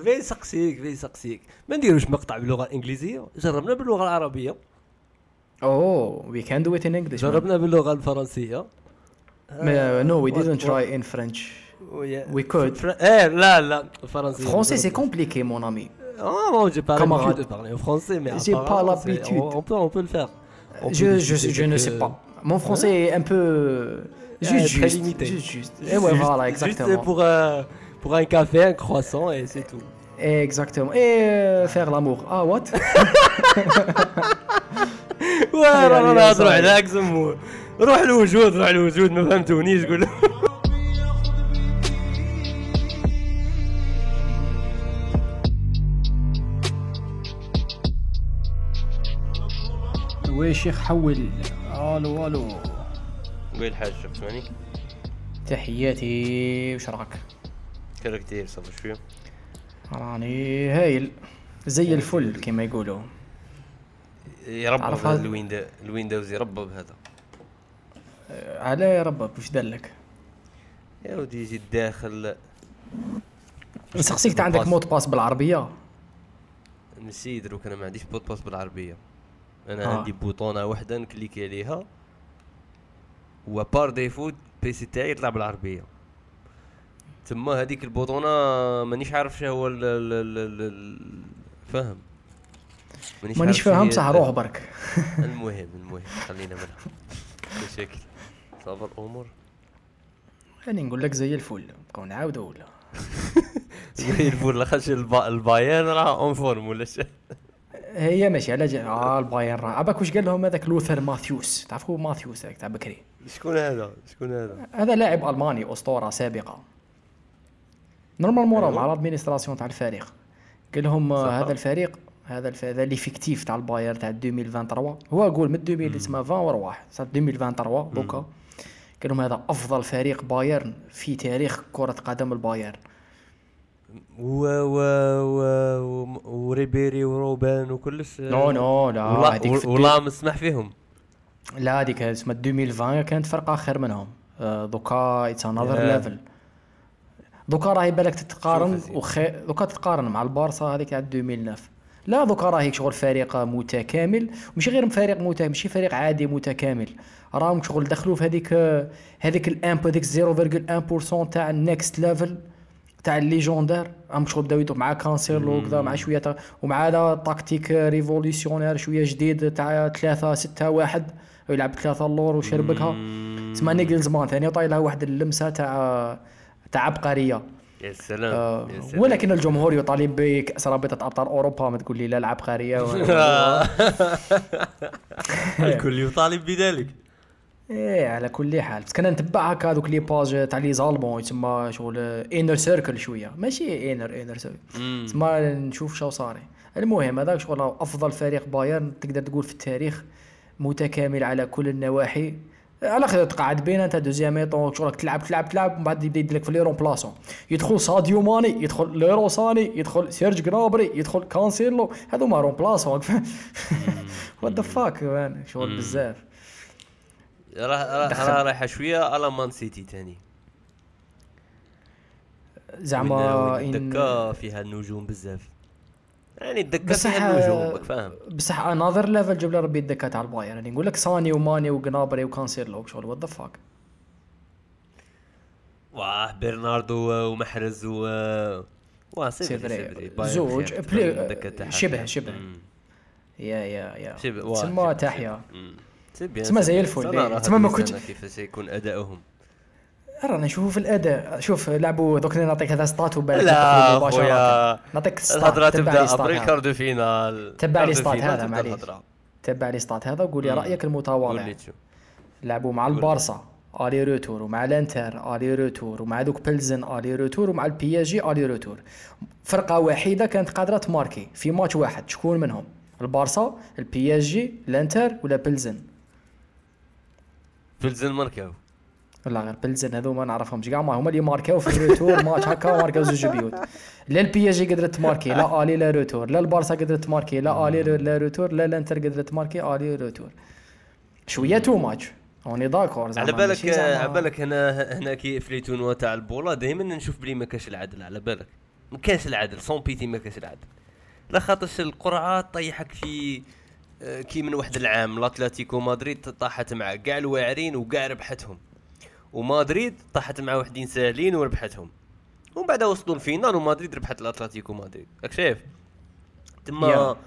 في سقسيك في سقسيك ما نديروش مقطع باللغه الانجليزيه جربنا باللغه العربيه اوه وي كان دو ات ان انجلش جربنا باللغه الفرنسيه نو وي What- didn't what- try in French ويا- We could. فر- ايه لا لا الفرنسيه Français c'est compliqué mon ami Ah non, j'ai pas Camarade. l'habitude de parler en français, mais J'ai pas apparemment, c'est- l'habitude. On, on peut, on peut le faire. On peut Je, je, discuter je ne quelques- sais pas. Mon français est un peu juste, Euh, très juste, limité. juste, juste. Juste- Et ouais, juste- voilà, Juste exactement. pour, euh, pour un café, un croissant et c'est tout. Exactement. Et euh, faire l'amour. Ah, what Ouais, يعني رانا يا نهضروا. على اقسم روح الوجود روح الوجود ما فهمتونيش قول ويش شيخ حول ألو ألو قول الحاج تسمعني تحياتي وش راك كذا كتير صافي شوية راني هايل زي الفل كما يقولوا. تعرف هذا؟ الويندو الويندوز يربب هذا آه، على يا ربك وش دلك؟ يا ودي يجي الداخل. نسقسيك انت عندك mot de passe بالعربية. نسيت دروك أنا ما عنديش mot de passe بالعربية. أنا آه. عندي بوطونه واحدة نكليكي عليها. و par défaut PC تاعي يطلع بالعربية. تما هذيك البوطونة مانيش عارف شنو هو ال- ال- ال- ال- ال- فاهم مانيش فاهم بصح ال- روح برك. المهم المهم خلينا منها. مشاكل ça va الأمور راني نقول لك زي الفل. نبقاو نعاودوا ولا؟ زي الفل لاخاطش البا- البايرن راه en forme ولا شي. هي ماشي على جا... آه البايرن راه. عباك واش قال لهم هذاك لوثر ماثيوس؟ تعرفوا ماثيوس هذاك تاع بكري؟ شكون هذا؟ شكون هذا؟ هذا لاعب ألماني أسطورة سابقة. normalement راه أيوه. مع ال administration تاع الفريق. قال لهم آه،. هذا الفريق هذا الف... هذا l'effectif تاع البايرن تاع 2023 هو قول من 2000 تسمى 20 ورواح. صار 2023 دوكا. قال لهم هذا أفضل فريق بايرن في تاريخ كرة قدم البايرن و و و و- وريبيري وروبان وكلش non non لا هذيك ولا مسمح فيهم. لا هذيك اسمها 2020 كانت فرق آخر منهم. آه، دوكا it's another. level دوكا راهي بالك تتقارن وخي... دوكا تتقارن مع البارسا هذيك تاع 2009 لا دوكا راهي شغل فريق متكامل مش غير فريق متكامل ماشي فريق عادي متكامل. راهم شغل دخلوا في هذيك هذيك الامب هذيك 0.1% تاع ال next level تاع ال légendaires راهم شغل بداو مع كانسيلو وكذا مع شوية تا- ومع هذا tactique révolutionnaire شوية جديد تاع 3 6 1 يلعب ثلاثة اللور وشربكها. تسمى نيجلزمان ثاني طايلها واحد اللمسة تاع تاع عبقرية. يا سلام آه، يا سلام. ولكن الجمهور يطالب بكاس رابطة أبطال أوروبا ما تقول لي لا العبقرية الكل يطالب بذلك. إيه على كل حال. parce que أنا نتبع هكا هذوك les pages تاع les Allemands يتسمى شغل inner circle شوية. ماشي inner inner circle. تسمى نشوف شو صاري. المهم هذاك شغل أفضل فريق بايرن تقدر تقول في التاريخ متكامل على كل النواحي. على خير تقعد بين أنت deuxième mi-temps شغلك تلعب تلعب تلعب ومن بعد يبدأ يدير لك في les remplaçants يدخل ساديو ماني يدخل ليرو ساني يدخل سيرج جنابري يدخل كانسيلو. هذوما remplaçants what the fuck شغل بزاف. راه راه رايحة شوية على مان سيتي تاني. زعما الدكه فيها النجوم بزاف. يعني النجوم راك فاهم بصح another level جاب لي ربي الدكه تاع البايرن يعني نقول لك ساني وماني وجنابري وكانسيلو شغل what the fuck واه برناردو ومحرز و واه c'est c'est vrai، vrai. c'est vrai. بايرن زوج بلي- شبه-. شبه. مم. yeah yeah yeah شبه تسمى تحيا تسمى زي. الفل، إيه. تسمى ما هذه كنتش- السنة كيف سيكون اداؤهم رانا نشوفوا في الأداء. شوف لعبوا دوك نعطيك هذا stats وبالك لا. خويا. نعطيك stats. الهضره تبدأ les stats après هذا. quart de finale. تبع les stats هذا معليش. تبع les stats هذا وقول لي. رأيك المتواضع. لعبوا مع البارسا aller-retour ومع الانتر aller-retour ومع دوك بلزن aller-retour ومع البي جي aller-retour. فرقة وحيدة كانت قادرة تماركي في ماتش واحد. شكون منهم؟ البارسا البي جي الانتر ولا بلزن فلزن ماركاو لا غير بلزن هذو ما نعرفهمش كاع ما هما اللي ماركاو في ال retour ماتش هكا ماركاو زوج بيوت. لا البي اس جي قدرت تماركي لا aller لا retour لا البارسا قدرت تماركي لا aller لا retour لا الانتر قدرت تماركي aller-retour شوية too much on est d'accord على بالك على بالك هنا هنا كي في les tournois تاع البولا دائما نشوف بلي ما كاش العدل على بالك. ما كانش العدل sans pitié ما كانش العدل. لا خاطرش القرعة طيحك في آه، كي من واحد العام الأتلتيكو مدريد طاحت مع كاع الواعرين وكاع ربحتهم. ومدريد طاحت مع وحدين ساهلين وربحتهم. ومن بعد وصلوا ال finale ومدريد ربحت الأتلتيكو مدريد. راك شايف؟ تما.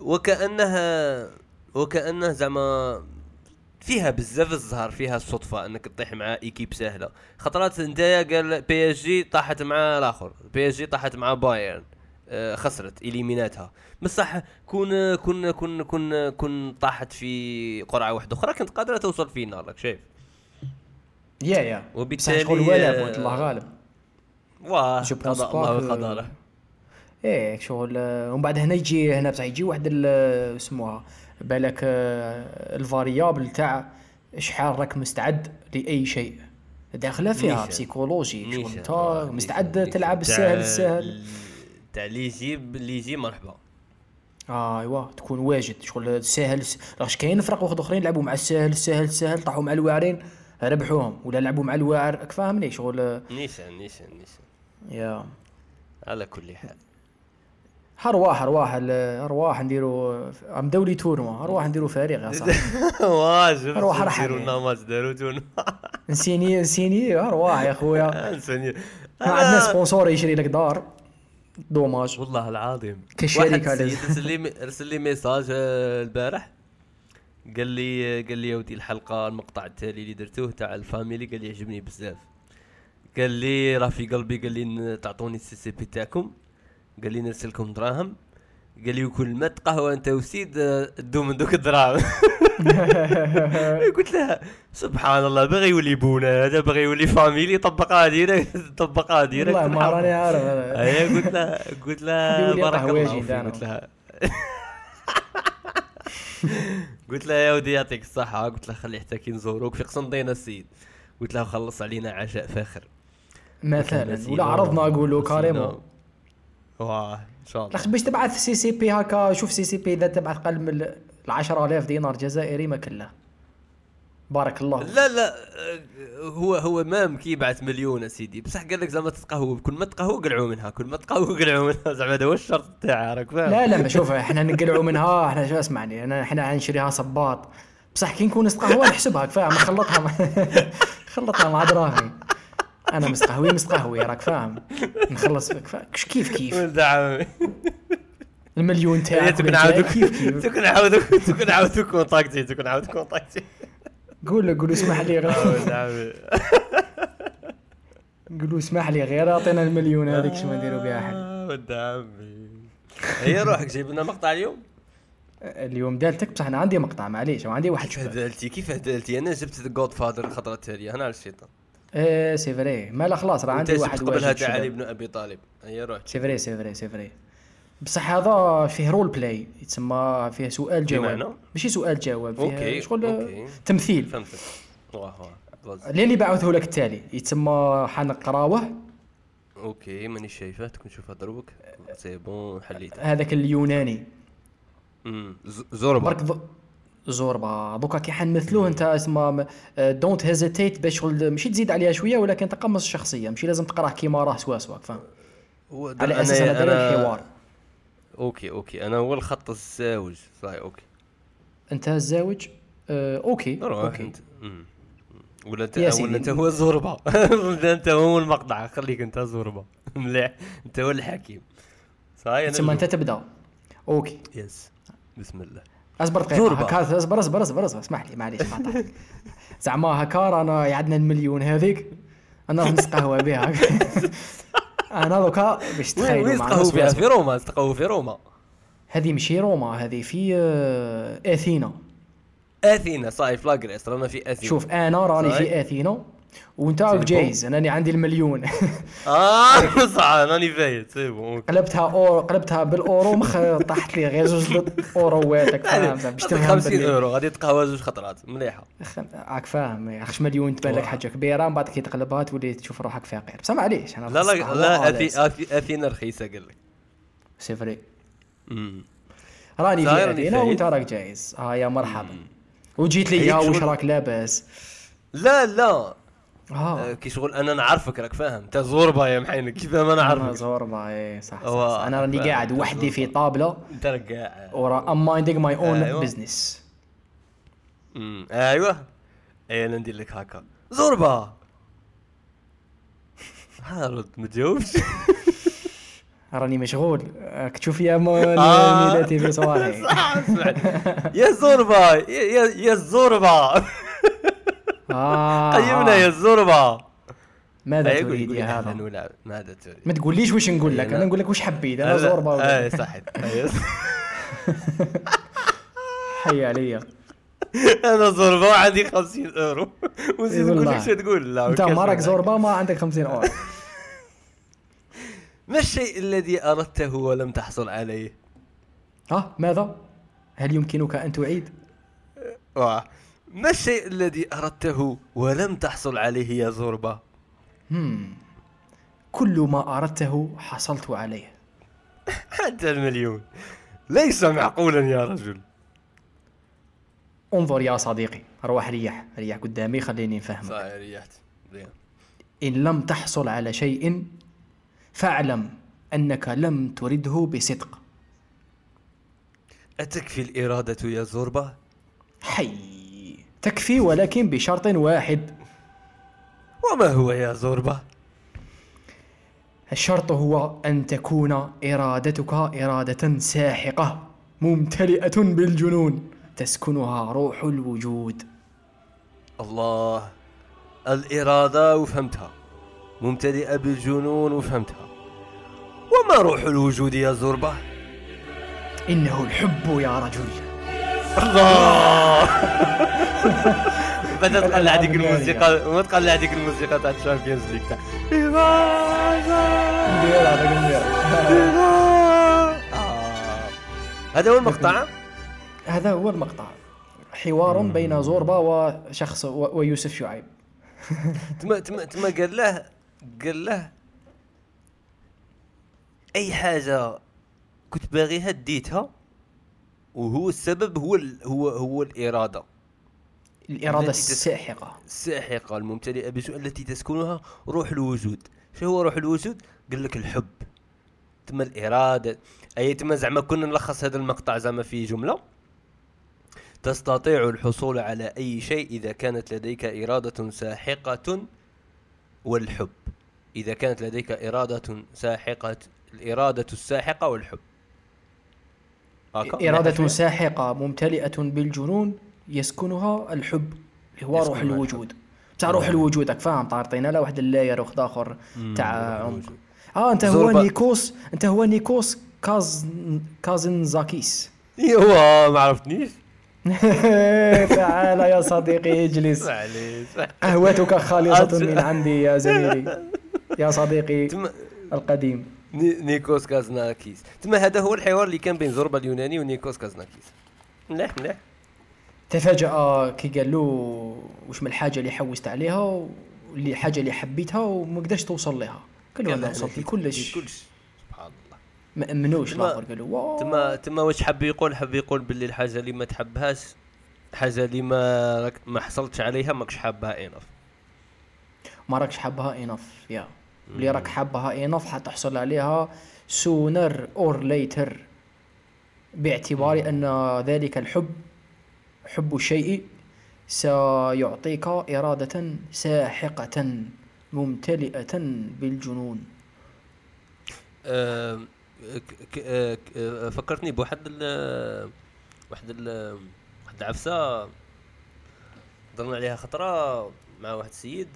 وكأنها وكانه زعما فيها بزاف الزهر فيها الصدفة إنك تطيح مع équipe سهلة. خطرات نتايا قال بي اس جي طاحت مع الآخر. بي اس جي طاحت مع بايرن. آه، خسرت إليميناتها. بصح كون كون كون كون كون طاحت في قرعة واحدة أخرى كانت قادرة توصل finale راك شايف؟ yeah yeah. وبالتالي، شغل ولا آه، point الله غالب. واه قضاء الله وقدره إيه شغل آه، ومن بعد هنا يجي هنا بصح يجي واحد ال- اسمها بالك آه، ال variable تاع شحال راك مستعد لأي شيء. داخله فيها. psychologie شغل انت آه، مستعد تلعب. السهل السهل. تاع اللي يجي مرحبا. آه أيوا تكون واجد. شغل ساهل راش كاين فرق واحد أخرين لعبوا مع الساهل الساهل الساهل طاحوا مع الواعرين. ربحوهم. ولا لعبوا مع الواعر راك فاهمني شغل. نيشان نيشان نيشان yeah. على كل حال. ارواح ارواح ارواح نديروا أم دولي تورما ارواح نديروا فريق يا صاحبي. أروح أرحل نديروا يعني. لنا ماتش داروا تون نسيني نسيني. ارواح يا خويا. انساني ما عندنا sponsor يشري لك دار. dommage. والله العظيم. واحد ارسل لي ارسل لي message آه، البارح. قال لي قال لي يا ودي الحلقة المقطع التالي اللي درتوه تاع ال famille قال لي يعجبني بزاف. قال لي راه في قلبي قال لي تعطوني ال CCP تاعكم. قال لي نرسلكم دراهم. قال لي وكل ما تقهوى انت وسيد دو من دوك الدراهم. قلت لها سبحان الله باغي يولي بونا هذا باغي يولي famille طبقها direct طبقها direct والله ما راني عارف. اي قلت لها قلت لها يولي بارك الله فيك. قلت لها قلت لها يا ودي يعطيك الصحة. قلت لها خلي حتى كي نزوروك. في قسنطينة السيد. قلت لها خلص علينا عشاء فاخر. مثلا. ولا عرضنا نقولوا. carrément واه إن شاء الله. باش تبعث CCP هكا شوف CCP إذا تبعث قل من ال 10000 دينار جزائري ما كله. بارك الله لا لا آه، هو هو même كي يبعث مليون اسيدي بصح قال لك زعما تتقهوى كل ما تقهوى قلعوا منها كل ما تقهوى قلعوا منها. زعما هذا هو الشرط تاعها راك فاهم؟ لا لا ما شوف إحنا نقلعوا منها إحنا شو اسمعني أنا إحنا نشريها صباط. بصح كي نكون نستقهوى نحسبها فاهم؟ نخلطها مع خلطها مع دراهمي أنا مستقهوي مستقهوي راك فاهم؟ نخلص كيف كيف؟ المليون تاعك تكون كيف تكون عاودوك تكون عاودوك كونتاكتي تكون عاودوك كونتاكتي. قول له قول له اسمح لي غير. عمي قول له اسمح لي غير أعطينا المليون هذيك شنو نديروا بها حل آه، ولد عمي هي روحك جايب لنا مقطع اليوم؟ اليوم دالتك بصح أنا عندي مقطع معليش وعندي واحد كيف هدلتي؟ كيف هدلتي؟ أنا جبت Godfather الخطره التاليه أنا على الشيطان. إيه c'est vrai. ما لا خلاص راه عندي واحد قبلها واجد تاع علي شباب بن أبي طالب. هي روح c'est vrai c'est vrai c'est vrai. بصح هذا فيه role play يتسمى فيه سؤال؟ جواب. ماشي سؤال جواب. فيه OK، شغل OK. تمثيل. فهمتك. اللي بعثه لك التالي. يتسمى حنقراوه OK ماني شايفه. تكون شوفها دروك c'est bon حليت هذاك اليوناني. أمم، ز- زوربا. برك ض- زوربا. دوكا كي حنمثلوه انت اسمه don't hesitate باش شغل ماشي تزيد عليها شوية ولكن تقمص الشخصية. ماشي لازم تقراه كيما راه سوا سوا. فاهم على أساس داير الحوار. OK OK. أنا هو الخط الزاوج. صحيح OK. أنت الزاوج؟ آه، OK OK. أنت. ولا أنت. ولا أنت هو ولا أنت هو المقطع. خليك أنت زوربا مليح. أنت هو الحكيم. صحيح تسمى أنت تبدأ. OK. yes بسم الله. أصبر دقيقة. هكا أصبر أصبر أصبر أصبر. اسمح لي معليش زعما هكا رانا عندنا المليون هذيك. أنا راح نتقهوى بها. أنا دوكا باش تخيلوا وين تقهووا فيها في. روما؟ تقهووا في روما. هذه ماشي روما هذه في آه، أثينا. أثينا صحيح ف la Grèce رانا في أثينا. شوف أنا راني. في أثينا. وانت راك جايز أنني عندي المليون. آه صح راني فايت قلبتها أورو قلبتها بالأورو مخ طاحت لي غير زوج اوروات فاهم؟ زعما باش تفهم 50 باللي- أورو غادي تقهوى زوج خطرات مليحة. راك فاهم اخش مليون تبان لك. حاجة كبيرة من بعد كي تقلبها تولي تشوف روحك فقير. بصح معليش أنا لا لا لا أثي- اثينا رخيصه قال لك. c'est vrai. راني في اثينا. وانت راك جايز. آه يا مرحبا. وجيت لي واش راك لاباس؟ لا لا. آه. كي شغل أنا نعرفك راك فاهم. انت زوربا يا محينك كيف ما أنا نعرفك زوربا اي صح, صح, صح. أنا راني قاعد وحدي في زوربا. طابلة أنت راك قاعد. ورا I'm minding my own أيوة. business أيوه. اي أنا ندير لك هكا. زوربا! ها رد ما تجاوبش. راني مشغول. راك تشوف يا آه. ميلاتي في صوالحي. يا زوربا يا يا الزوربا آه قيمنا يا الزوربا ماذا تريد يا هذا؟ نلعب. ماذا تريد؟ ما تقوليش واش نقول لك أنا- أنا نقول لك واش حبيت أنا زوربا اي صح أي. حي عليا أنا زوربا وعندي 50 أورو. ونزيد إي نقول. لك شو تقول. لا أنت ما راك. زوربا ما عندك 50 أورو. ما الشيء الذي أردته ولم تحصل عليه؟ ها ماذا؟ هل يمكنك أن تعيد؟ واه. ما الشيء الذي أردته ولم تحصل عليه يا زوربا؟ هم. كل ما أردته حصلت عليه حتى المليون ليس معقولا يا رجل انظر يا صديقي روح ريح ريح قدامي خليني نفهمك صح ريحت زين. إن لم تحصل على شيء فاعلم أنك لم ترده بصدق أتكفي الإرادة يا زوربا؟ حي تكفي ولكن بشرط واحد وما هو يا زوربا؟ الشرط هو أن تكون إرادتك إرادة ساحقة ممتلئة بالجنون تسكنها روح الوجود الله الإرادة وفهمتها ممتلئة بالجنون وفهمتها وما روح الوجود يا زوربا؟ إنه الحب يا رجل الله. بدأت تقلع النارية. الموسيقى ما تقلع هذيك الموسيقى تاع ال Champions League تاع. هذا هو المقطع؟ هذا هو المقطع. حوار بين زوربا وشخص ويوسف شعيب. تما تما تما قال له قال له أي حاجة كنت باغيها ديتها؟ وهو السبب هو ال هو هو الإرادة. تس- الساحقة. الساحقة الممتلئه بالجوع التي تسكنها روح الوجود. شو هو روح الوجود؟ قال لك الحب. تما الإرادة. أي تما زعما كنا نلخص هذا المقطع زعما في جملة. تستطيع الحصول على أي شيء إذا كانت لديك إرادة ساحقة والحب. إذا كانت لديك إرادة ساحقة الإرادة الساحقة والحب؟ إرادة ساحقة ممتلئة بالجنون يسكنها الحب اللي هو روح الوجود. تاع روح الوجود راك فاهم؟ تعرطينا لا واحد اللاير واحد اخر تاع عمق. آه أنت هو نيكوس أنت هو نيكوس كاز كازن زاكيس ايوا ما عرفتنيش. تعال يا صديقي اجلس. قهوتك خالصة من عندي يا زميلي. يا صديقي القديم. نيكوس كازناكيس. تما هذا هو الحوار اللي كان بين زوربا اليوناني ونيكوس كازناكيس. مليح مليح. تفاجأ كي قال له وش من الحاجة اللي حوست عليها واللي الحاجة اللي حبيتها وما قدرش توصل لها قال له أنا وصلت لكلش كلش سبحان الله. ما أمنوش الآخر قال له تما تما واش حب يقول؟ حب يقول باللي الحاجة اللي ما تحبهاش حاجة اللي ما راك ما حصلتش عليها ماكش حابها انف ما راكش حابها انف يا. اللي راك حابها انف حتحصل عليها sooner or later باعتبار أن ذلك الحب حب الشيء سيعطيك إرادة ساحقة ممتلئة بالجنون. آه، آه، آه، فكرتني بواحد ال واحد ال واحد العفسة هضرنا عليها خطرة مع واحد السيد.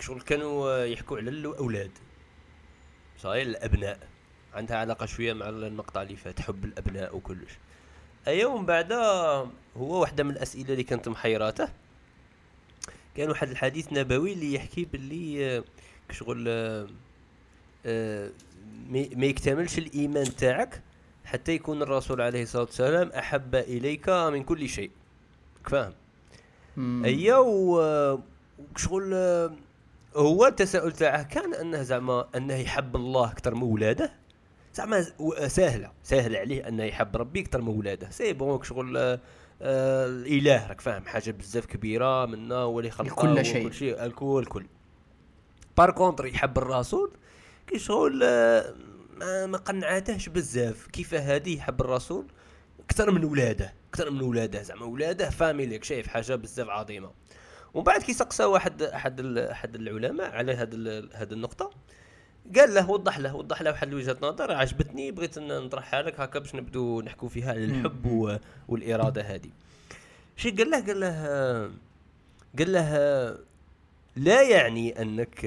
شغل كانوا آه، يحكوا على الأولاد. صحيح الأبناء. عندها علاقة شوية مع المقطع اللي فات حب الأبناء وكلش. ايا ومن بعد هو واحدة من الأسئلة اللي كانت محيراته. كان واحد الحديث نبوي اللي يحكي باللي آه، شغل آه، آه، ما يكتملش الإيمان تاعك حتى يكون الرسول عليه الصلاة والسلام أحب إليك من كل شيء. فاهم. ايا و- وشغل آه، هو التساؤل تاعه كان أنه زعما أنه يحب الله أكثر من ولاده؟ زعما سهلة سهل عليه أنه يحب ربي أكثر من ولاده. c'est bon شغل آه، الإله راك فاهم حاجة بزاف كبيرة منا هو اللي خلق كل شيء. كل شيء. الكل الكل. par contre يحب الرسول. كي شغل آه، ما, ما قنعاتهش بزاف. كيف هادي يحب الرسول؟ أكثر من ولاده أكثر من ولاده. زعما ولاده famille شايف حاجة بزاف عظيمة. ومن بعد كي سقسى واحد أحد أحد العلماء على ال- هاد النقطة. قال له وضح له وضح له واحد وجهة نظر عجبتني بغيت نطرحها لك هكا باش نبدو نحكوا فيها على الحب والإرادة هذه شي قال له قال له قال له لا يعني أنك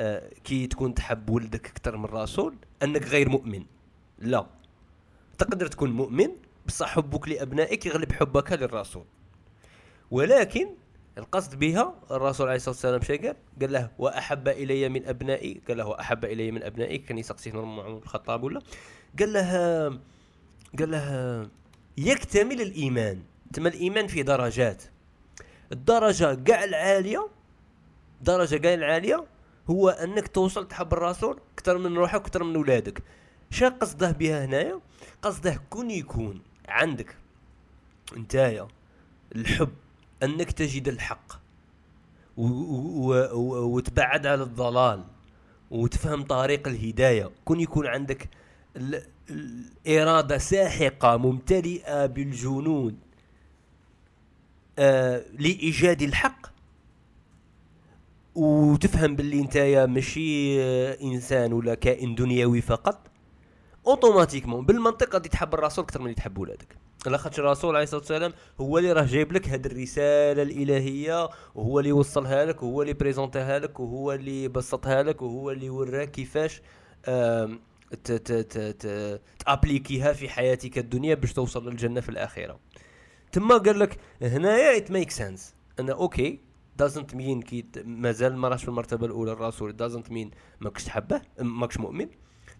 آه، كي تكون تحب ولدك أكثر من الرسول أنك غير مؤمن. لا. تقدر تكون مؤمن بصح حبك لأبنائك يغلب حبك للرسول. ولكن القصد بها الرسول عليه الصلاة والسلام شي قال؟ قال له وأحب إلي من أبنائي. قال له وأحب إلي من أبنائي. كان يسقسيه عمر بن الخطاب ولا؟ قال له قال له يكتمل الإيمان. تما الإيمان فيه درجات. الدرجة كاع العاليه درجة كاع العاليه هو أنك توصل تحب الرسول أكثر من روحك أكثر من ولادك شا قصده بها هنايا؟ قصده كون يكون عندك نتايا الحب. أنك تجد الحق. وتبعد على الضلال. وتفهم طريق الهداية. كون يكون عندك ال- الاراده ساحقة ممتلئة بالجنون آه لإيجاد الحق. وتفهم باللي نتايا ماشي آه، إنسان ولا كائن دنيوي فقط. automatiquement بالمنطق غادي تحب الرسول أكثر من تحب ولادك. لاخاطش الرسول عليه الصلاة والسلام هو اللي راه جايب لك هذه الرسالة الإلهية وهو اللي وصلها لك وهو اللي présenta ها لك وهو اللي بسطها لك وهو اللي وراك كيفاش تأبليكيها في حياتك الدنيا باش توصل للجنة في الآخرة. تما قال لك هنايا it makes sense أنا OK doesn't mean كي مازال ما راهش في المرتبة الأولى الرسول doesn't mean ماكش تحبه ماكش مؤمن.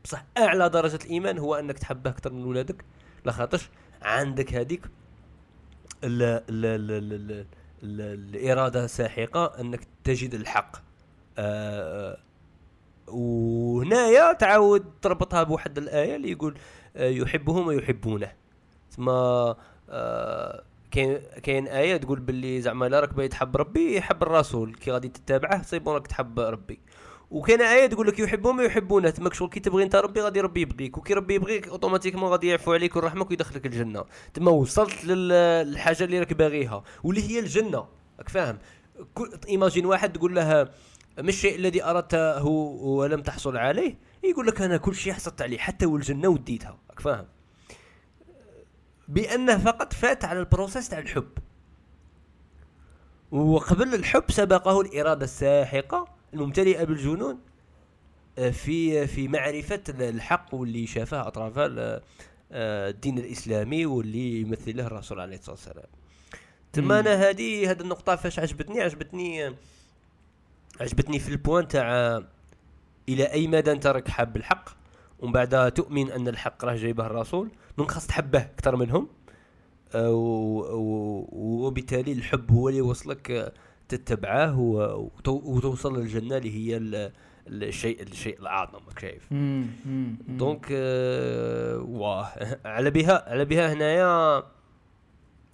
بصح أعلى درجة الإيمان هو أنك تحبه أكثر من ولادك. لاخاطش عندك هذيك ال ال ال ال ال ال الإرادة ساحقة أنك تجد الحق. آه وهنايا تعاود تربطها بواحد الآية اللي يقول آه يحبهم ويحبونه. ثم آه كاين كاين آية تقول باللي زعما لا راك باغي تحب ربي يحب الرسول. كي غادي تتابعه صيبون راك تحب ربي. وكاين آية تقول لك يحبهم ويحبونه تماك شغل كي تبغي أنت ربي غادي ربي يبغيك وكي ربي يبغيك automatiquement غادي يعفو عليك ويرحمك ويدخلك الجنة. تما وصلت لل- للحاجة اللي راك باغيها واللي هي الجنة. راك فاهم؟ imagine واحد تقول له ما الشيء الذي أردته ولم تحصل عليه؟ يقول لك أنا كل شيء حصلت عليه حتى والجنة وديتها. راك فاهم؟ بأنه فقط فات على ال process تاع الحب. وقبل الحب سبقه الإرادة الساحقة. الممتلئه بالجنون آه، في في معرفة الحق واللي شافه أطراف ال- آه، الدين الإسلامي واللي يمثله الرسول عليه الصلاة والسلام. تما أنا هذه هذه النقطة فاش عجبتني عجبتني عجبتني في ال point تاع إلى أي مدى أنت راك حاب الحق ومن بعد تؤمن أن الحق راه جايبه الرسول donc خاص تحبه أكثر منهم آه، وبالتالي الحب هو اللي يوصلك آه، تتبعه وتوصل للجنة اللي هي ال- الشيء الشيء الأعظم شايف؟ مم، مم، مم. donc آه، واه على بها على بها هنايا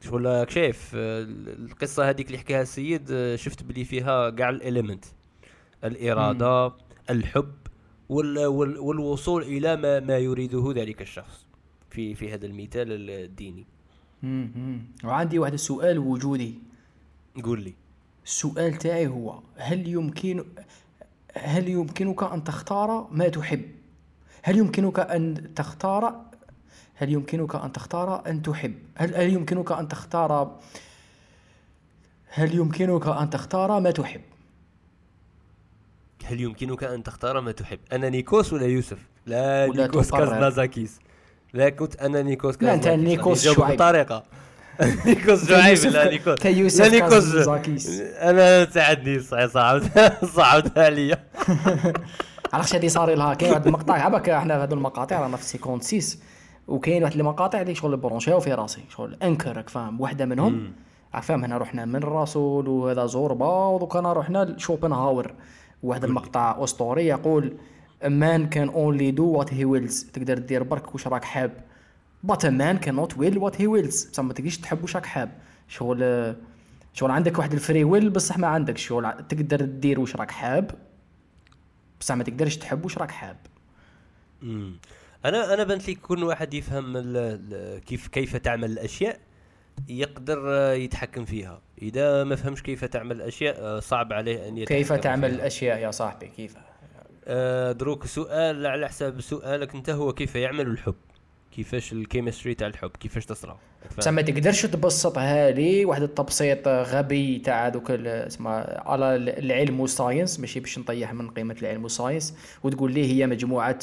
شغل شايف؟ آه، القصة هذيك اللي حكاها السيد آه، شفت بلي فيها كاع ال éléments الإرادة الحب وال وال والوصول إلى ما ما يريده ذلك الشخص في في هذا المثال الديني. مم، مم. وعندي واحد السؤال وجودي. قول لي. السؤال تاعي هو هل يمكن هل يمكنك أن تختار ما تحب؟ هل يمكنك أن تختار هل يمكنك أن تختار أن تحب؟ هل, هل يمكنك أن تختار هل يمكنك أن تختار ما تحب؟ هل يمكنك أن تختار ما تحب؟ أنا نيكوس ولا يوسف؟ لا ولا نيكوس. كازنازاكيس. لا كنت أنا نيكوس لا، أنت كازنازاكيس. نيكوس شعيب. بطريقة. نيكوس شعيب لا نيكوس لا نيكوس. أنا ساعدني صعب صعبت صعبتها عليا عرفتش هادي صار لها. كاين واحد المقطع؟ عباك إحنا هادو المقاطع؟ رانا في 56 وكاين واحد المقاطع اللي شغل برونشيو في راسي. شغل أنكر راك فاهم؟ واحدة منهم. راك فاهم؟ هنا رحنا من الرسول وهذا زوربا ودوك انا رحنا لشوبنهاور. واحد المقطع أسطوري يقول man can only do what he wills. تقدر دير برك واش راك حاب؟ But a man cannot will what he wills. بصح ما تقدرش تحب واش راك حاب. شغل شغل عندك واحد ال free will بصح ما عندك شغل تقدر دير واش راك حاب. بصح ما تقدرش تحب واش راك حاب. مم. أنا أنا بنت لي كل واحد يفهم ال- ال- كيف كيف تعمل الأشياء يقدر يتحكم فيها. إذا ما فهمش كيف تعمل الأشياء آه، صعب عليه أن يتحكم كيف تعمل فيها. الأشياء يا صاحبي؟ كيف؟ آه، دروك سؤال على حساب سؤالك أنت هو كيف يعمل الحب. كيفاش ال chemistry تاع الحب كيفاش بصح ما تقدرش تبسطها لي واحد التبسيط غبي تاع دوك اسمه على العلم وال science ماشي باش نطيح من قيمة العلم وال science وتقول لي هي مجموعة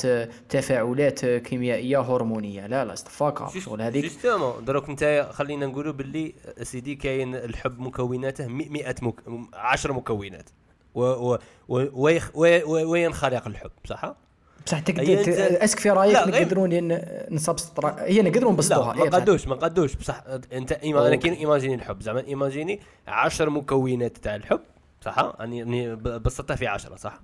تفاعلات كيميائية هرمونية. لا لا استفاكر شغل هذيك. justement دروك انت خلينا نقولوا باللي سيدي كاين الحب مكوناته 100 مك... 10 مكونات. و... و... و... و... و... وينخلق الحب صح؟ بصح تقدر أسك في رأيك لا، غير- نقدروا ن- نسبسترا هي نقدروا لا نبسطوها ما قدوش ما قدوش بصح أنت. أنا. كاين إيماجيني الحب زعما إيماجيني 10 مكونات تاع الحب صح؟ يعني يعني بسطتها في 10 صح؟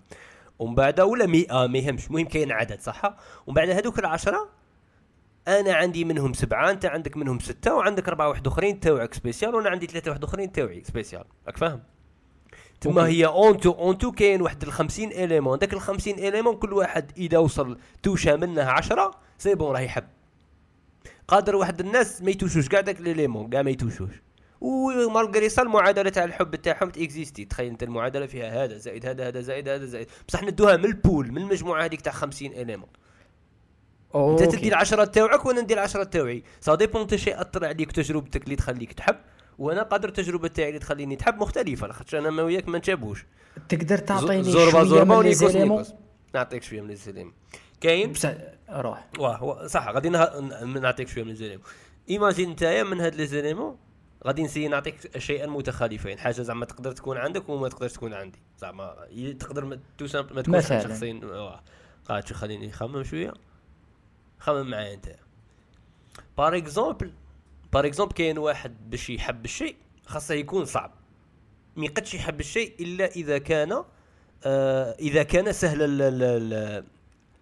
ومن بعد ولا 100 ما يهمش المهم كاين عدد صح؟ ومن بعد هذوك العشرة أنا عندي منهم سبعة أنت عندك منهم ستة وعندك أربعة واحد أخرين تاوعك سبيسيال وأنا عندي ثلاثة واحد أخرين تاوعي سبيسيال راك فاهم؟ تما. هي en tout en tout كاين واحد ال 50 éléments داك ال 50 éléments كل واحد إذا وصل touché منه 10 c'est bon راه يحب. قادر واحد الناس ما يتوشوش. كاع داك les éléments كاع ما يتوشوش. و malgré ça المعادلة تاع الحب تاعهم تاكزيستي تخيل أنت المعادلة فيها هذا زائد هذا هذا زائد هذا زائد. بصح ندوها من ال pool من المجموعة هذيك تاع 50 éléments أنت تدي العشرة تاوعك وأنا ندير العشرة تاوعي. ça dépend انت شيء اثر عليك تجربتك اللي تخليك تحب. وأنا قادر التجربة تاعي اللي تخليني تحب مختلفة لاخاطش أنا ما وياك ما نتشابوش. تقدر تعطيني زوربا من ونيكوس نيكوس. نعطيك شوية من les éléments كاين؟ بصح روح. واه صح غادي نعطيك شوية من les éléments imagine نتايا من هاد les éléments غادي نسي نعطيك شيئا متخالفين. حاجة زعما تقدر تكون عندك وما تقدرش تكون عندي. زعما تقدر ما- تو ما تكونش. شخصين. قاعد خليني نخمم شوية. خمم معايا انت par exemple par exemple كاين واحد باش يحب الشيء خاصه يكون صعب. ما يقدش يحب الشيء إلا إذا كان آه إذا كان سهل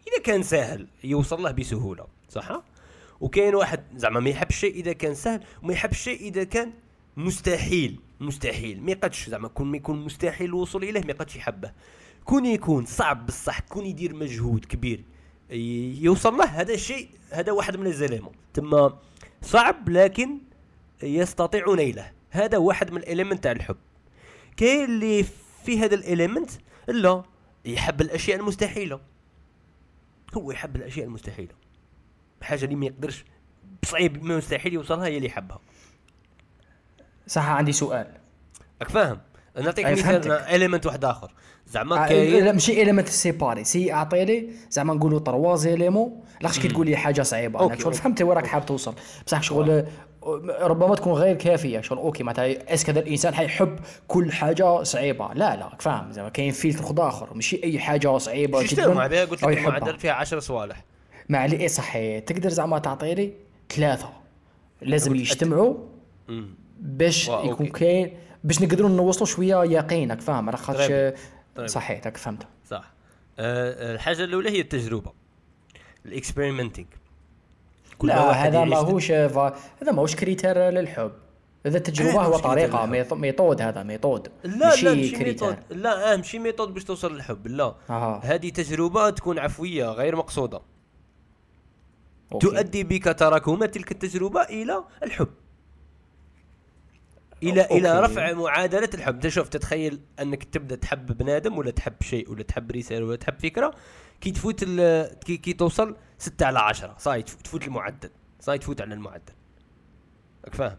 إذا كان سهل يوصل له بسهولة صح؟ وكاين واحد زعما ما يحب الشيء إذا كان سهل وما يحب الشيء إذا كان مستحيل مستحيل. ما يقدش زعما كون ما يكون مستحيل الوصول إليه ما يقدش يحبه. كون يكون صعب بصح كون يدير مجهود كبير يوصل له هذا الشيء هذا واحد من les éléments تما صعب لكن يستطيع نيله. هذا واحد من ال element تاع الحب. كاين اللي في هذا ال element لا يحب الأشياء المستحيلة. هو يحب الأشياء المستحيلة. حاجة اللي ما يقدرش صعيب مستحيل يوصلها هي اللي يحبها. صح عندي سؤال. راك فاهم؟ نعطيك مثال. element واحد آخر. زعما آه، كاين لا ماشي element séparé سي اعطي لي زعما نقولوا trois éléments لاخاطش كي تقول لي حاجة صعيبة. أنا شغل. فهمت وين راك حاب توصل. بصح شغل ربما تكون غير كافية. شغل okay معناتها est-ce que هذا الإنسان حيحب كل حاجة صعيبة. لا لا فاهم. زعما كاين فلتر آخر. ماشي أي حاجة صعيبة جدا مع قلت لك. المعدل فيها 10 صوالح. ما عليه إيه صحيح. تقدر زعما تعطي لي ثلاثة. لازم يجتمعوا. باش يكون. كاين باش نقدروا نوصلوا شوية يقين راك فاهم؟ على خاطرش طيب. طيب. صحيح راك فهمت. صح. آه، الحاجة الأولى هي التجربة ال experimenting لا هذا ماهوش هذا ماهوش critère للحب. هذا التجربة هو طريقة method هذا method. لا لا ماشي method. لا آه ماشي method باش توصل للحب لا. هذه تجربة تكون عفوية غير مقصودة. okay. تؤدي بك تراكم تلك التجربة إلى الحب. إلى okay. إلى رفع معادلة الحب. أنت شوف تتخيل أنك تبدأ تحب بنادم ولا تحب شيء ولا تحب رسالة ولا تحب فكرة كي تفوت كي, كي توصل 6 على 10 صاي تف- تفوت المعدل. صاي تفوت على المعدل. راك فاهم؟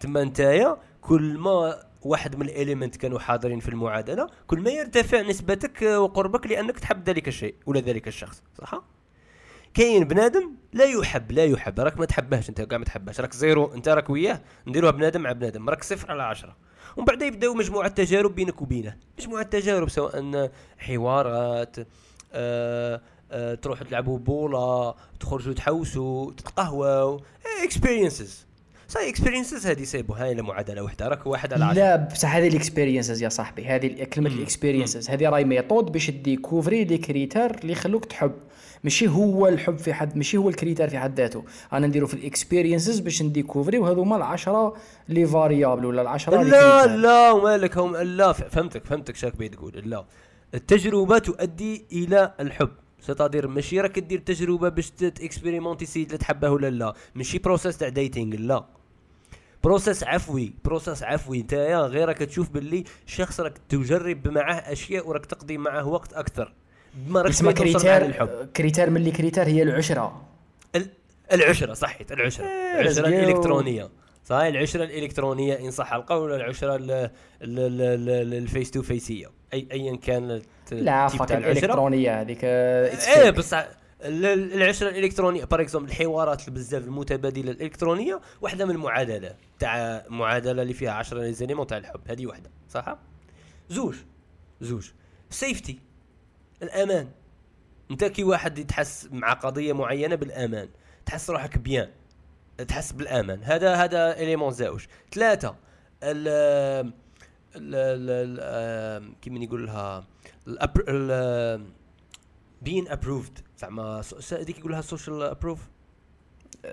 تما نتايا كل ما واحد من ال element كانوا حاضرين في المعادلة كل ما يرتفع نسبتك وقربك لأنك تحب ذلك الشيء ولا ذلك الشخص. صح؟ كاين بنادم لا يحب لا يحب. راك ما تحبهش انت كاع ما تحبهش. راك zéro انت راك وياه نديروها بنادم مع بنادم. راك صفر على عشرة. ومن بعد يبداو مجموعة تجارب بينك وبينه. مجموعة تجارب سواء حوارات آه آه تروحوا تلعبوا بوله تخرجوا تحوسوا تتقهووا. experiences ça y est experiences هذه c'est bon هاي معادلة واحدة راك واحد على عشرة. لا بصح هذه ال experiences يا صاحبي. هذه كلمة ال experiences هذه راهي method باش découvrir des critères اللي يخلوك تحب. ماشي هو الحب في حد ماشي هو ال critère في حد ذاته. أنا نديرو في ال experiences باش ن découvrir وهذوما العشرة les variables ولا العشرة لي لا. لا ومالك هم لا فهمتك فهمتك شاك بي تقول لا. التجربة تؤدي إلى الحب. c'est-à-dire ماشي راك دير تجربة باش ت expérimenter سيد اللي تحبه ولا لا. ماشي process تاع dating لا. process عفوي process عفوي. نتايا غير راك تشوف باللي شخص راك تجرب معاه أشياء وراك تقضي معاه وقت أكثر. ما معاه critère؟ critère من اللي critère هي العشرة. ال- العشرة صحيت العشرة. إيه، go. الإلكترونية. صحيح العشرة الإلكترونية إن صح القول ولا العشرة ال- ال- ال- ال- ال face to face ية أي أيا كان لا fake الإلكترونية هذيك إيه fake. بس ال- ال- العشرة الإلكترونية par exemple الحوارات بزاف المتبادلة الإلكترونية واحدة من المعادلة. تاع معادلة اللي فيها 10 les éléments تاع الحب. هذه واحدة صح؟ زوج زوج. safety الأمان. أنت كي واحد يتحس مع قضية معينة بالأمان تحس روحك bien تحس بالأمان. هذا هذا élément زاوج. ثلاثة ال ال ال كيما نقول لها being approved زعما هذيك يقول لها social approve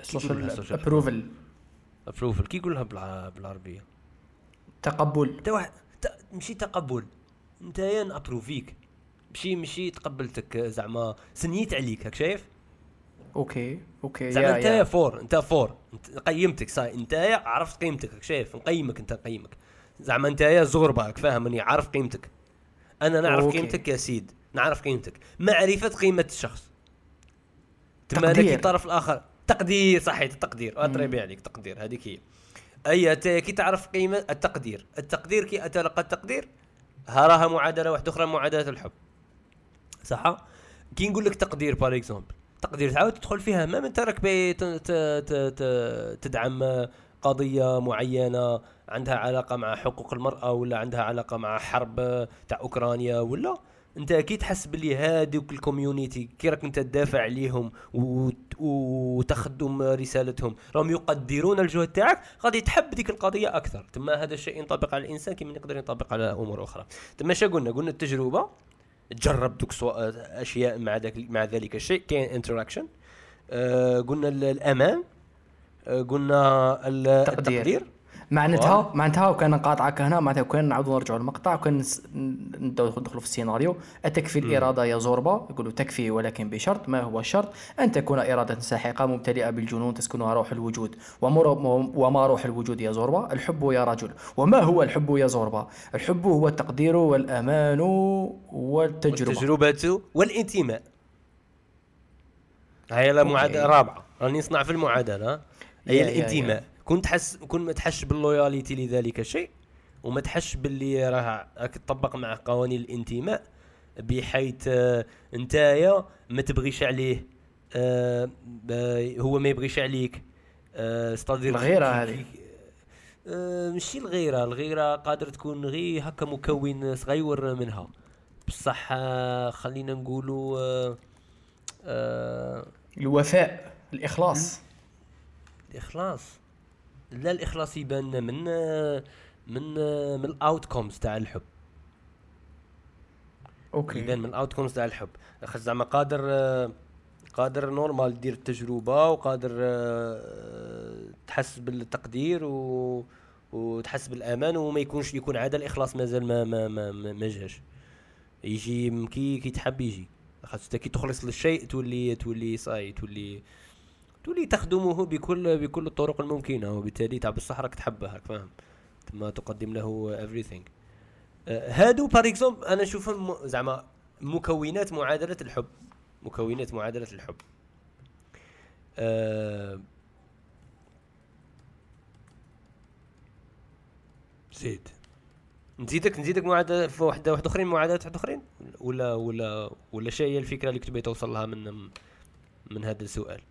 social approval ابروفل كي يقول لها بالع- بالعربية؟ تقبل. انت واحد ماشي تقبل. أنت ابروفيك ماشي ماشي تقبلتك زعما سنيت عليك هاك شايف؟ أوكي أوكي زعما يا انت يا. فور انت فور انت قيمتك صاي انت عرفت قيمتك هاك شايف؟ نقيمك انت نقيمك. زعما انت زغربة هاك فاهمني عارف قيمتك. أنا نعرف أوكي. قيمتك يا سيد نعرف قيمتك. معرفة قيمة الشخص. تما تقدير. الطرف الآخر تقدير صحيت التقدير اتريبي عليك تقدير هذيك هي. أي أنت كي تعرف قيمة التقدير. التقدير كي أتلقى التقدير ها راها معادلة واحدة أخرى معادلة الحب. صح؟ كي نقول لك تقدير par exemple تقدير تعاود تدخل فيها ما انت راك تدعم قضية معينة عندها علاقة مع حقوق المرأة ولا عندها علاقة مع حرب تاع أوكرانيا ولا؟ أنت أكيد تحس باللي هادوك ال community كي راك أنت تدافع عليهم وت- وتخدم رسالتهم راهم يقدرون الجهد تاعك غادي تحب ديك القضية أكثر. تما هذا الشيء ينطبق على الإنسان كما يقدر ينطبق على أمور أخرى. تما شا قلنا؟ قلنا التجربة. تجرب دوك أشياء مع ذاك مع ذلك الشيء كاين interaction آه قلنا ال- الامان آه قلنا ال- تقدير. التقدير معناتها معناتها وكان نقاطعك هنا معناتها وكان نعاودوا نرجعوا للمقطع وكان ندخلوا في السيناريو. أتكفي الإرادة يا زوربا يقولوا تكفي ولكن بشرط ما هو الشرط؟ أن تكون إرادة ساحقة ممتلئة بالجنون تسكنها روح الوجود. وما روح الوجود يا زوربا؟ الحب يا رجل. وما هو الحب يا زوربا؟ الحب هو التقدير والأمان والتجربة. والتجربة والانتماء. هاي المعادلة okay. رابعة. راني نصنع في المعادلة. ها؟ هي يا- يا- الانتماء. كنت تحس كنت ما تحسش بال loyalty لذلك الشيء وما تحسش باللي راه راك تطبق مع قوانين الانتماء بحيث آه، نتايا ما تبغيش عليه آه، ب- هو ما يبغيش عليك آه، ستادير الغيرة كي- هذه. آه، ماشي الغيرة الغيرة قادر تكون غير هكا مكون صغير منها. بصح آه، خلينا نقولوا آه، آه، الوفاء الإخلاص. الإخلاص. لا الإخلاص يبان من آه، من آه، من ال outcomes تاع الحب. okay. يبان من ال outcomes تاع الحب. خاطر زعما قادر قادر normal دير التجربة وقادر تحس بالتقدير و وتحس بالأمان وما يكونش يكون عاد الإخلاص مازال ما ما ما ما, جاش. يجي كي كي تحب يجي. انت كي تخلص للشيء تولي تولي صاي تولي تولي تخدمه بكل بكل الطرق الممكنة وبالتالي تاع بصح راك تحبه راك فاهم. ثم تقدم له everything. آه، هادو بار أنا نشوفهم زعما مكونات معادلة الحب. مكونات معادلة الحب. آه، زيد. نزيدك نزيدك معادلة في واحدة واحدة أخرين؟ معادلات واحدة أخرين؟ ولا ولا ولا شيء هي الفكرة اللي كنت بغيت توصل لها من من هذا السؤال؟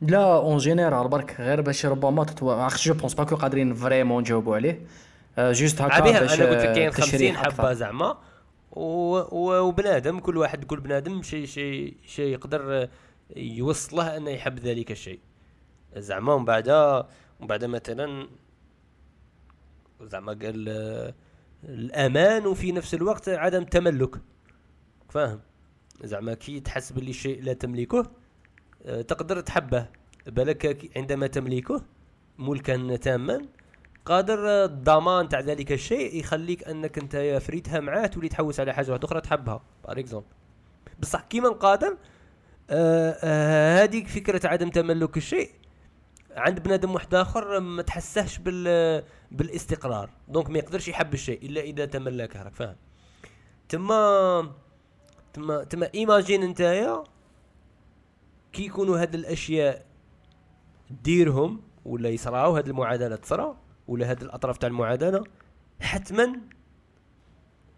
لا en général برك غير باش ربما تتو... ما عرفتش je pense pas que قادرين vraiment نجاوبوا عليه. آه، juste هكا عبيها باش أنا قلت لك آه، كاين 50 تشريح حبة. زعما. وبنادم كل واحد كل بنادم شيء شيء شيء يقدر يوصله أنه يحب ذلك الشيء. زعما ومن بعد ومن بعد مثلا زعما قال آه، الأمان وفي نفس الوقت عدم التملك فاهم؟ زعما كي تحس باللي شيء لا تملكه آه، تقدر تحبه بالك عندما تملكه ملكا تاما قادر الضمان تاع ذلك الشيء يخليك أنك أنت فريتها معاه تولي تحوس على حاجة أخرى تحبها par exemple بصح كيما قادر آه، آه، هذيك فكرة عدم تملك الشيء عند بنادم واحد آخر ما تحسهش بال بالاستقرار. donc ما يقدرش يحب الشيء إلا إذا تملكه راك فاهم. تما تما تما ايماجين نتايا كي يكونوا هاد الأشياء ديرهم ولا يصراو هاد المعادلة تصرا ولا هاد الأطراف تاع المعادلة حتما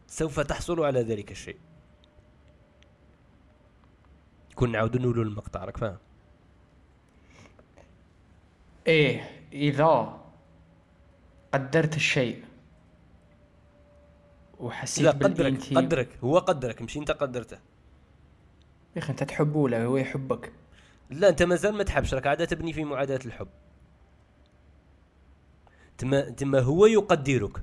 سوف تحصل على ذلك الشيء. كون نعاودو نولو المقطع راك فاهم؟ إيه إذا قدرت الشيء وحسيت لا قدرك قدرك هو قدرك مش أنت قدرته. يا أخي أنت تحبه ولا هو يحبك؟ لا أنت مازال ما تحبش راك عادة تبني في معادله الحب. تما تما هو يقدرك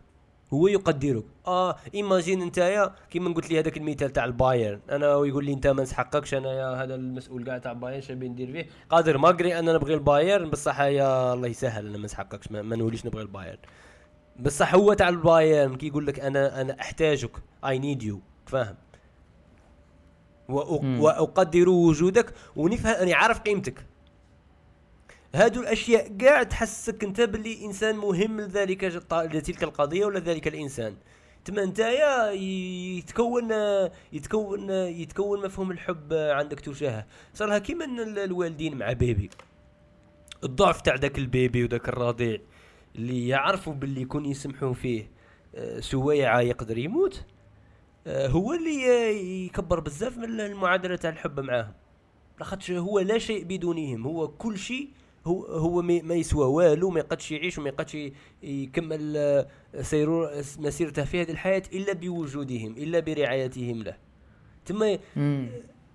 هو يقدرك. آه imagine نتايا كيما قلت لي هذاك المثال تاع البايرن. أنا ويقول لي أنت ما نسحقكش أنا يا هذا المسؤول كاع تاع بايرن شنو ندير فيه؟ قادر malgré أنا نبغي البايرن بصح يا الله يسهل أنا ما نسحقكش ما, ما نوليش نبغي البايرن. بصح هو تاع البايرن كي يقول لك أنا أنا أحتاجك I need you فاهم. وأقدر وجودك ونفهم أني عارف قيمتك. هادو الأشياء كاع تحسك أنت باللي إنسان مهم لذلك لتلك القضية ولا ذلك الإنسان. تما نتايا يتكون يتكون يتكون مفهوم الحب عندك تجاهه. صارها كيما الوالدين مع bébé. الضعف تاع ذاك البيبي وذاك الرضيع اللي يعرفوا باللي يكون يسمحوا فيه آه، سويعه يقدر يموت. هو اللي آه، يكبر بزاف من المعادلة تاع الحب معاهم. لاخاطش هو لا شيء بدونهم. هو كل شيء هو هو ما يسوى والو ما يقدش يعيش وما يقدش يكمل آه، سيرور مسيرته في هذه الحياة إلا بوجودهم إلا برعايتهم له. تما.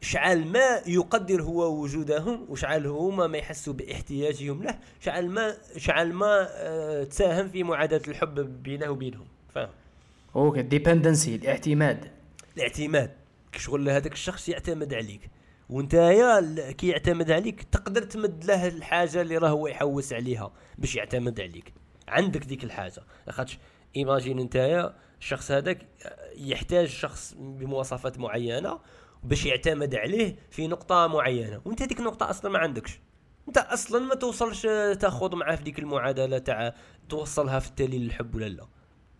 شعل ما يقدر هو وجودهم وشعل هما ما يحسوا باحتياجهم له شعل ما شعل ما آه، تساهم في معادلة الحب بينه وبينهم. فاهم؟ okay dependency الاعتماد. الاعتماد. شغل هذاك الشخص يعتمد عليك. وانت يا كي يعتمد عليك تقدر تمد له الحاجة اللي راه هو يحوس عليها باش يعتمد عليك. عندك ديك الحاجة. لاخاطش imagine انت الشخص هذاك يحتاج شخص بمواصفات معينة باش يعتمد عليه في نقطة معينة. وانت هذيك النقطة أصلا ما عندكش. انت أصلا ما توصلش تاخذ معاه في ديك المعادلة تاع توصلها في التالي للحب ولا لا.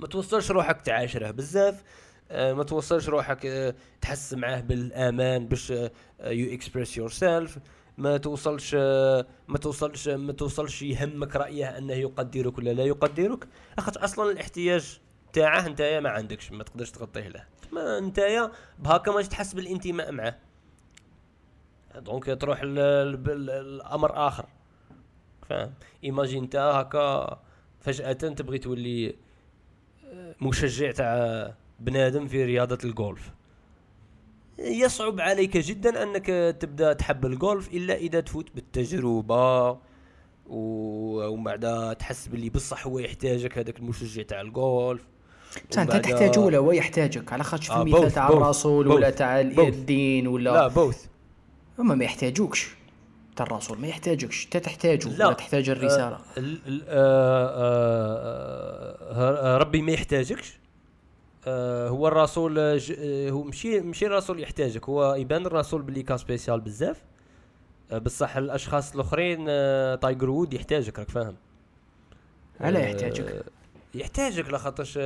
ما توصلش روحك تعاشره. بزاف آه، ما توصلش روحك آه، تحس معاه بالأمان باش you express yourself ما توصلش آه، ما توصلش ما توصلش يهمك رأيه أنه يقدرك ولا لا يقدرك. اخاطش أصلا الاحتياج تاعه نتايا ما عندكش ما تقدرش تغطيه له. ما نتايا بهاكا ماش تحس بالانتماء معاه. donc تروح لامر آخر. فاهم؟ imagine انت هكا فجأة تبغي تولي مشجع تاع بنادم في رياضة الجولف يصعب عليك جدا أنك تبدأ تحب الجولف إلا إذا تفوت بالتجربة ومن بعد تحس باللي بصح هو يحتاجك هذاك المشجع تاع الجولف بصح أنت تحتاجه ولا هو يحتاجك؟ على خاطش في آه، المثال تاع الرسول ولا تاع. الدين ولا لا بوث هما ما يحتاجوكش. الرسول ما يحتاجكش انت تحتاجه لا. ولا تحتاج الرسالة. آه آه آه آه ربي ما يحتاجكش. آه هو الرسول ج- هو مشي مشي الرسول يحتاجك. هو يبان الرسول باللي كان سبيسيال بزاف. آه بصح الأشخاص الأخرين آه تايجر وود يحتاجك راك فاهم. علاه آه، يحتاجك. يحتاجك لخاطرش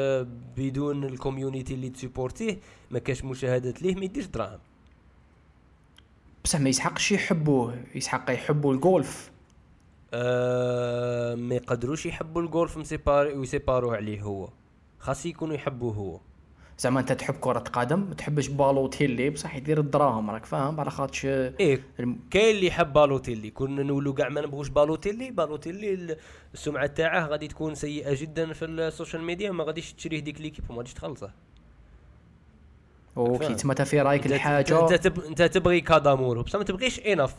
بدون ال community اللي ت supporter يه ما كاش مشاهدات ليه ما يديرش دراهم. بصح ما يسحقش يحبوه يسحق يحبوا الجولف آه ما يقدروش يحبوا الجولف مي séparer و séparer وه عليه هو. خاص يكونوا يحبوه هو. زعما انت تحب كرة قدم ما تحبش بالوتيلي بصح يدير الدراهم راك فاهم على خاطش إيه الم- كاين اللي يحب بالوتيلي. كنا نقولوا كاع ما نبغوش بالوتيلي بالوتيلي ال- السمعة تاعه غادي تكون سيئة جدا في ال social media ما غاديش تشريه ديك l'équipe وما غاديش تخلصه. وكي فاهم. تما في رأيك الحاجة. إنت, تب... إنت تبغي Qadamor بصح ما تبغيش enough.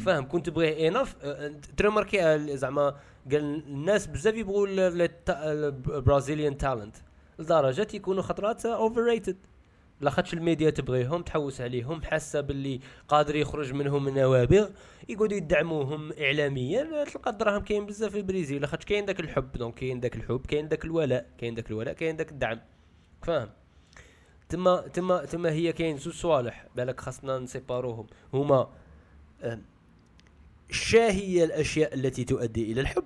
فاهم؟ كنت تبغيه enough tu remarques زعما قال الناس بزاف يبغوا ال Brazilian talent لدرجة يكونوا خطرات overrated لاخاطش الميديا تبغيهم تحوس عليهم حاسة باللي قادر يخرج منهم نوابغ. يقعدوا يدعموهم اعلاميا تلقى الدراهم كاين بزاف في البرازيل لاخاطش كاين داك الحب donc كاين داك الحب كاين داك الولاء كاين داك الولاء كاين داك الدعم. فاهم؟ تما تما تما هي كاين زوج صوالح بالك خاصنا ن séparer وهم. هما شا هي الأشياء التي تؤدي إلى الحب؟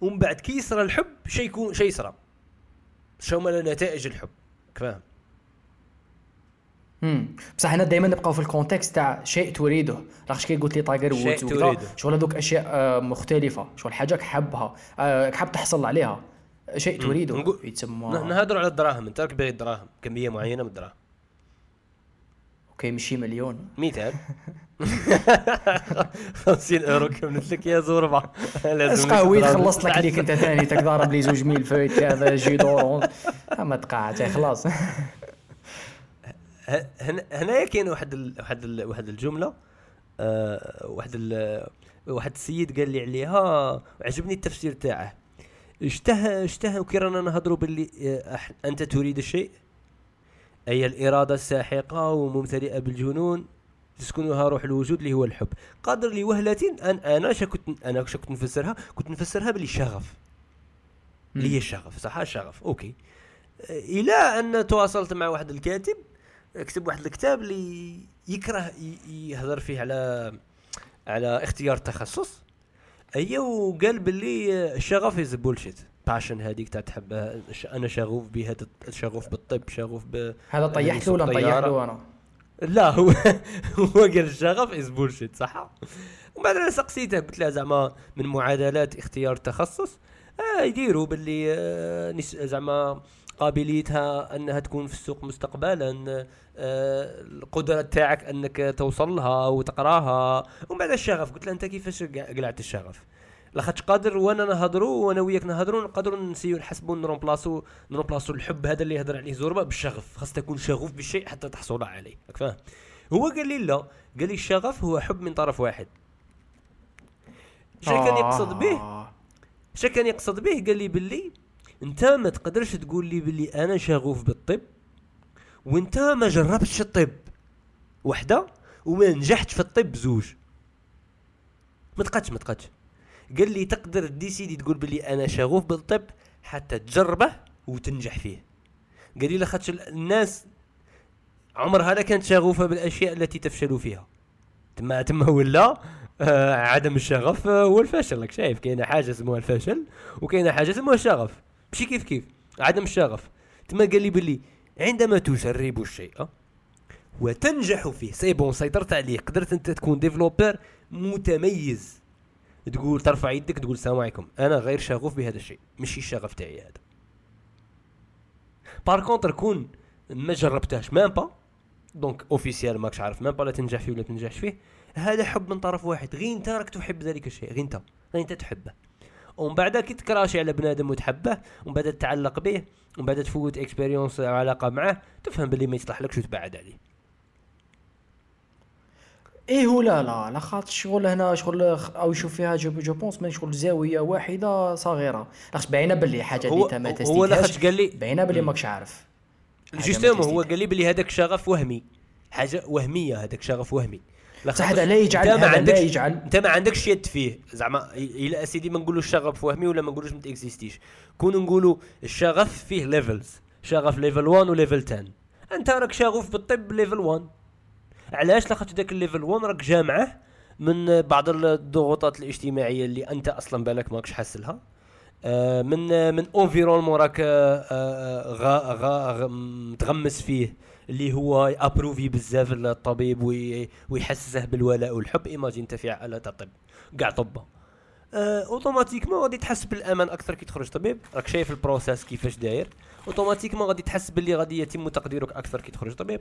ومن بعد كي يصرى الحب شي يكون شي يصرى. شو هما نتائج الحب. فاهم؟ امم بصح أنا دائما نبقاو في ال contexte تاع شيء تريده. لاخاطش كي قلت لي تايجر شيء وودز. شغل هذوك أشياء آه، مختلفة. شغل حاجة حابها آه، حاب تحصل عليها. شيء تريده يتسمى ن- نهضروا على الدراهم انت راك باغي الدراهم كمية معينة من الدراهم. OK ماشي مليون. مثال 50 أورو كملت لك يا زوربه لازم الدراهم. خلصت لك ليك انت ثاني. تك ضارب لي زوج ميل فويت هذا جي دورون ما تقاعد خلاص. هنايا كاين واحد ال... واحد ال... واحد الجملة آه واحد ال... واحد السيد قال لي عليها وعجبني التفسير تاعه. اشتهى اشتهى وكي رانا نهضروا باللي آه، أنت تريد الشيء. أي الإرادة الساحقة وممتلئة بالجنون. تسكنها روح الوجود اللي هو الحب. قادر لوهله أن أنا كنت أنا كنت نفسرها كنت نفسرها باللي شغف. اللي هي الشغف صح؟ الشغف OK. إلى أن تواصلت مع واحد الكاتب كتب واحد الكتاب اللي يكره يهضر فيه على على اختيار التخصص ايا وقال باللي الشغف is bullshit passion هذيك تاع تحب ش- أنا شغوف بهذا شغوف بالطب شغوف ب هذا طيحت له يسوق ولا. له أنا؟ لا هو هو قال الشغف is bullshit صح؟ ومن بعد أنا سقسيته قلت له زعما من معادلات اختيار التخصص آه يديروا باللي آه زعما قابليتها أنها تكون في السوق مستقبلا آه القدرة تاعك أنك توصل لها وتقراها. ومن بعد الشغف قلت له أنت كيفاش قلعت الشغف؟ لاخاطش قادر وأنا نهضروا وأنا وياك نهضروا نقدروا نسيو نحسبوا نرومبلاسو نرومبلاسو الحب هذا اللي يهضر عليه زوربا بالشغف. خاص تكون شغوف بالشيء حتى تحصل عليه. راك فاهم؟ هو قال لي لا. قال لي الشغف هو حب من طرف واحد. شنو كان يقصد به؟ شنو كان يقصد به؟ قال لي باللي أنت ما تقدرش تقول لي باللي أنا شغوف بالطب وأنت ما جربتش الطب. وحدة؟ وما نجحتش في الطب زوج. ما تقدش ما تقدش قال لي تقدر décider تقول باللي أنا شغوف بالطب حتى تجربه وتنجح فيه. قال لي لاخاطش الناس عمرها لا كانت شغوفة بالأشياء التي تفشل فيها. تما تما ولا؟ آه عدم الشغف آه هو الفشل. راك شايف كاينة حاجة اسمها الفشل وكاينة حاجة اسمها الشغف. ماشي كيف كيف؟ عدم الشغف. تما قال لي باللي عندما تجرب الشيء وتنجح فيه. c'est bon سيطرت عليه. قدرت أنت تكون developer متميز. تقول ترفع يدك تقول السلام عليكم. أنا غير شغوف بهذا الشيء. ماشي الشغف تاعي هذا. par contre كون ما جربتهاش même pas donc officiel ماكش عارف même pas لا تنجح فيه ولا تنجحش فيه. هذا حب من طرف واحد غير انت راك تحب ذلك الشيء غير انت غير انت تحبه. ومن بعد كي تكراشي على بنادم وتحبه ومن بعد تتعلق به ومن بعد تفوت expérience أو علاقة معاه تفهم باللي ما يصلح لكش وتبعد عليه. إيه هو لا لا خاطر شغل هنا شغل أو يشوف فيها je, je pense من شغل زاوية واحدة صغيرة. لاخاطش باينة باللي حاجة هو اللي انت ما هو لاخاطش قال لي باينة باللي ماكش عارف. justement هو. قال لي بلي هذاك شغف وهمي. حاجة وهمية هذاك شغف وهمي. صح هذا لا يجعل انت ما عندكش يجعل. انت ما عندكش يد فيه. زعما إلى اسيدي ما نقولوش الشغف وهمي ولا ما نقولوش ما تاكزيستيش. كون نقولوا الشغف فيه levels شغف level 1 و level 10 انت راك شغوف بالطب level 1 علاش؟ لاخاطش ذاك ال level 1 راك جامعه من بعض الضغوطات الاجتماعية اللي انت أصلا بالك ماكش حاسلها آه، من من environnement راك آه، آه، غا غا متغمس فيه. اللي هو approuvé بزاف الطبيب وي- ويحسسه بالولاء والحب. imagine أنت في عائلة طب كاع طبة. آه، automatiquement غادي تحس بالأمان أكثر كي تخرج طبيب. راك شايف ال process كيفاش داير. automatiquement غادي تحس باللي غادي يتم تقديرك أكثر كي تخرج طبيب.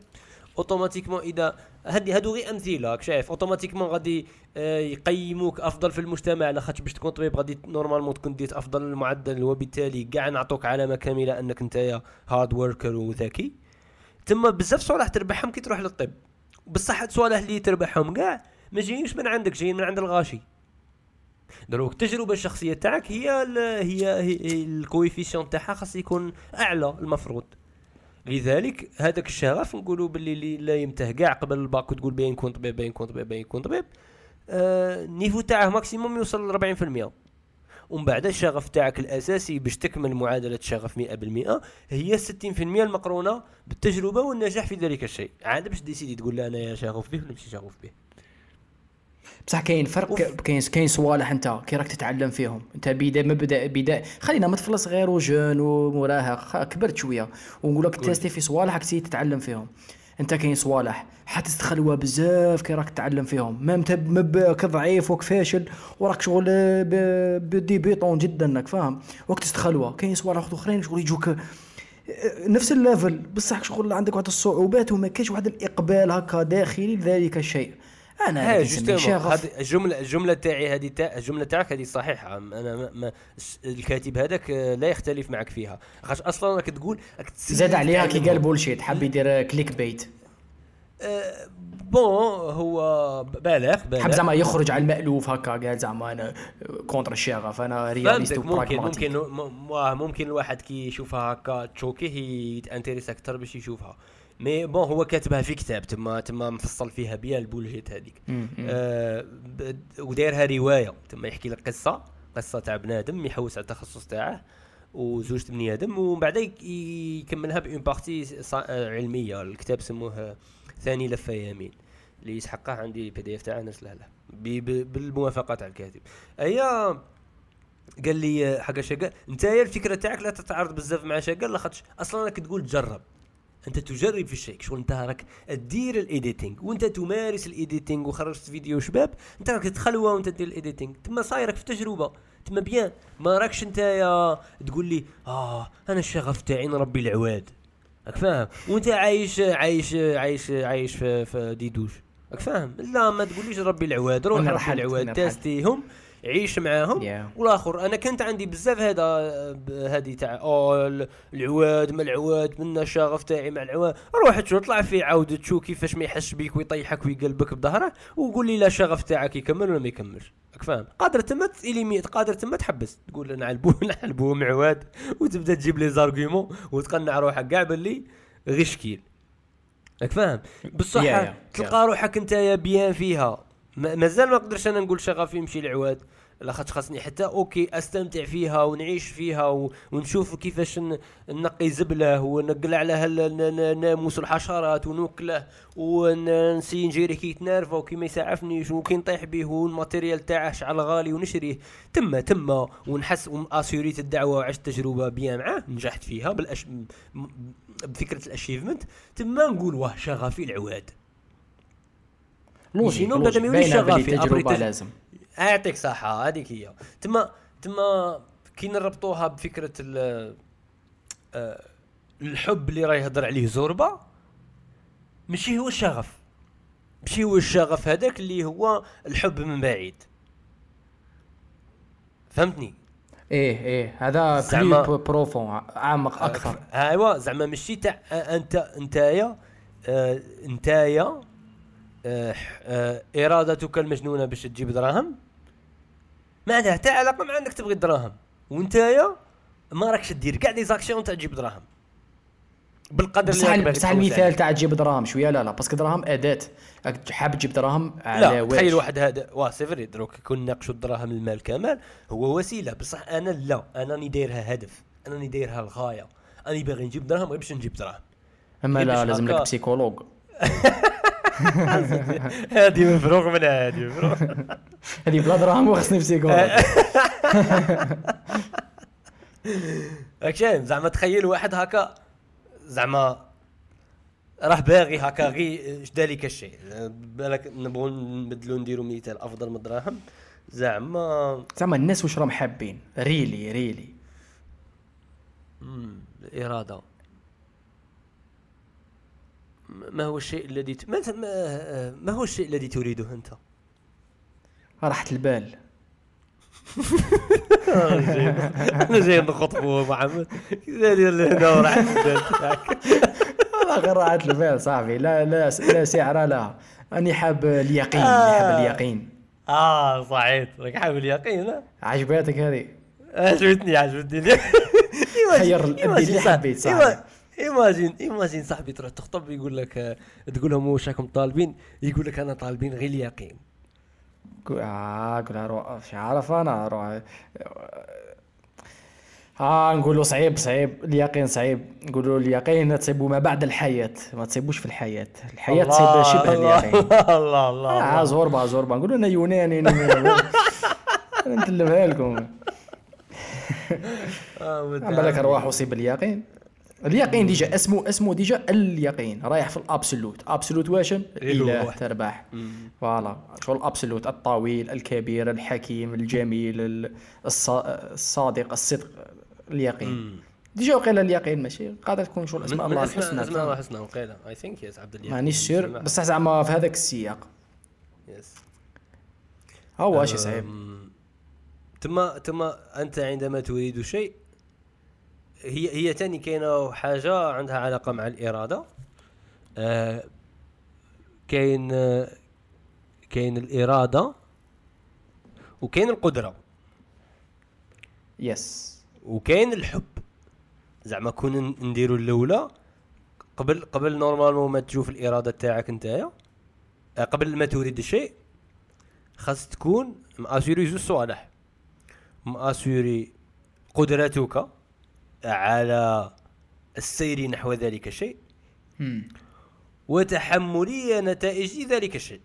automatiquement إذا هادي هادو غير أمثلة راك شايف. automatiquement غادي آه، يقيموك أفضل في المجتمع. لاخاطش باش تكون طبيب غادي normalement تكون ديت أفضل المعدل وبالتالي كاع نعطوك علامة كاملة أنك أنت hard worker وذكي. تما بزاف صوالح تربحهم كي تروح للطب. بصح هاد الصوالح اللي تربحهم كاع ما جايينش من عندك جايين من عند الغاشي. دروك التجربة الشخصية تاعك هي ال هي, هي ال coefficient تاعها خاص يكون أعلى المفروض. لذلك هذاك الشغف نقولوا باللي limite كاع قبل الباك وتقول باين كون طبيب باين كون طبيب باين كون طبيب آه niveau تاعه maximum يوصل ل 40% ومن بعد الشغف تاعك الأساسي باش تكمل معادلة الشغف 100% هي 60% المقرونة بالتجربة والنجاح في ذلك الشيء. عاد باش décider تقول لا أنا شغوف به ولا ماشي شغوف به. بصح كاين فرق كاين كاين صوالح أنت كي راك تتعلم فيهم. أنت بدا مبدأ بدا خلينا ما طفل صغير و jeune ومراهق كبرت شوية. ونقول لك تيستي في صوالح تتعلم فيهم. انت كاين صوالح حتستخلوا بزاف كي راك تتعلم فيهم. ميم مباك ضعيف وك فاشل وراك شغل بديبيطون جدا انك فاهم؟ وقت تستخلوا كاين صوالح أخرين شغل يجوك نفس الليفل بصح شغل عندك واحد الصعوبات وما كاينش واحد الإقبال هكا داخلي لذلك الشيء. أنا هذه الجملة الجملة تاعي هذه تاع الجملة تاعك هذه صحيحة. أنا ما ما الكاتب هذاك لا يختلف معك فيها. خاطر أصلا راك تقول زاد عليها كي قال bullshit حب يدير clickbait أه bon هو بالغ بالغ. حب زعما يخرج على المألوف هكا قال زعما أنا contre الشغف أنا réaliste ممكن ممكن ممكن الواحد كي يشوفها هكا تشوكيه يتأنتريس أكثر باش يشوفها. mais bon هو كاتبها في كتاب تما تما مفصل فيها بيان ال bullshit هذيك. آه ودايرها رواية تما يحكي لك قصة قصة تاع بنادم يحوس على التخصص تاعه وزوجة بني آدم ومن بعد يكملها bonne partie علمية. الكتاب سموه ثاني لفة يمين اللي يسحقه عندي PDF تاعه نرسله له. بالموافقة تاع الكاتب. هي قال لي حاجة شغف انت الفكرة تاعك لا تتعارض بزاف مع شغف لاخاطش أصلا راك تقول تجرب أنت تجرب في الشيء شغل أنت راك تدير ال editing. وأنت تمارس ال editing وخرجت فيديو شباب أنت راك تخلوه وأنت دير الإيديتينغ. تما صايرك في تجربة. تما بيان. ما راكش أنت يا تقول لي آه أنا الشغف تاعي نربي العواد. راك فاهم؟ وأنت عايش عايش عايش عايش في, في ديدوش. راك فاهم؟ لا ما تقوليش ربي العواد. روح ربي العواد. تاستيهم عيش معاهم yeah. والآخر أنا كنت عندي بزاف هذا هذه تاع أو العواد ما العواد من الشغف تاعي مع العواد. روح طلع فيه عاود تشوف كيفاش ما يحس بيك ويطيحك ويقلبك بظهره وقول لي لا الشغف تاعك يكمل ولا ما يكملش. راك فاهم؟ قادر تما تيليميت قادر تما تحبس تقول أنا علبوه نعلبوه معواد وتبدأ تجيب لي زارغيمون وتقنع روحك كاع باللي غير شكيل. راك فاهم؟ بصح yeah, yeah, تلقى yeah. روحك أنت يا بيان فيها. مازال ما نقدرش أنا نقول شغف يمشي العواد لاخاطش خاصني حتى أوكي أستمتع فيها ونعيش فيها ونشوف كيفاش نقي زبله ونقلع له الناموس والحشرات ونوكله ونسي نجيري كي يتنرفى وكي ما يسعفنيش وكي نطيح به والماتيريال تاعه شعل غالي ونشريه. تما تما ونحس اسيوريت الدعوة وعشت تجربة بيان معاه نجحت فيها بالأش... بفكرة الأشيفمنت. تما نقول واه شغفي العواد لوجيك شنو بدا ما يوليش شغافي لازم. يعطيك صحة هذيك هي. تما تما كي نربطوها بفكرة آه، الحب اللي راه يهضر عليه زوربا ماشي هو الشغف. ماشي هو الشغف هذاك اللي هو الحب من بعيد. فهمتني؟ إيه إيه. هذا زعما profond اعمق أكثر. ايوا زعما ماشي تاع أنت نتايا آه آه آه إرادتك المجنونة باش تجيب دراهم؟ ما عندها حتى علاقه مع إنك تبغي الدراهم. وانتايا ما راكش دير كاع des actions تاع تجيب دراهم. بالقدر بصح بصح المثال تاع تجيب دراهم شوية لا لا parce que دراهم أداة. حاب تجيب دراهم على لا تخيل واحد هذا. واه c'est vrai. دروك كون ناقشوا الدراهم المال كمال هو وسيلة. بصح أنا لا أنا راني دايرها هدف. أنا راني دايرها الغاية. أنا باغي نجيب دراهم غير باش نجيب دراهم. أما لا لازم لك psychologue. هذه مفروغ منها هذه مفروغ. هذه بلا دراهم وخصني psychologue راك شايف زعما تخيل واحد هكا زعما راه باغي هكا غي ذلك الشيء بالك نبغوا نبدلوا نديروا مثال أفضل من الدراهم. زعما زعما الناس واش راهم حابين؟ ريلي ريلي الاراده ما هو الشيء الذي ت... ما, ما هو الشيء الذي تريده أنت؟ راحة البال. أنا جاي نخطبوا محمد كذا دير لهنا وراحة البال. والله غير راحة البال صاحبي. لا لا لا سعر لها راني حاب اليقين حاب اليقين. آه صعيد راك حاب اليقين ها؟ عجباتك هذه؟ عجبتني عجبتني. خير الأبي اللي حبيت صاحبي. imagine imagine صاحبي تروح تخطب يقول لك تقول لهم واش راكم طالبين؟ يقول لك أنا طالبين غير اليقين. آه قول عارف أنا آه نقولوا صعيب صعيب اليقين صعيب. نقولوا اليقين تصيبوا ما بعد الحياة ما تصيبوش في الحياة. الحياة تصيب شبه اليقين. الله الله آه الله. زوربا زوربا. نقولوا أنا يوناني نتلمها لكم. آه، بالك. ارواح أصيب اليقين؟ اليقين déjà اسمه اسمه déjà اليقين رايح في ال absolute. absolute واشن الاله واحد. تربح. voilà. شغل ال absolute الطويل الكبير الحكيم الجميل ال- الص- الصادق الصدق اليقين. déjà وقيل اليقين ماشي قادر تكون شغل اسماء من- من الله اسماء أسماء الله الحسنى الحسنى وقيل. I think yes عبد اليقين. مانيش sûr؟ بصح زعما في هذاك السياق. yes هو شي صعيب؟ ثم ثم أنت عندما تريد شيء هي هي ثاني كاينة حاجة عندها علاقة مع الإرادة. آه كاين كاين الإرادة وكاين القدرة. yes وكاين الحب. زعما كون نديرو الاولى قبل قبل normalement ما تشوف الإرادة تاعك نتايا آه، قبل ما تريد الشيء خاص تكون مأسوري زوج صوالح. مأسوري قدرتك على السير نحو ذلك الشيء. وتحملي نتائج ذلك الشيء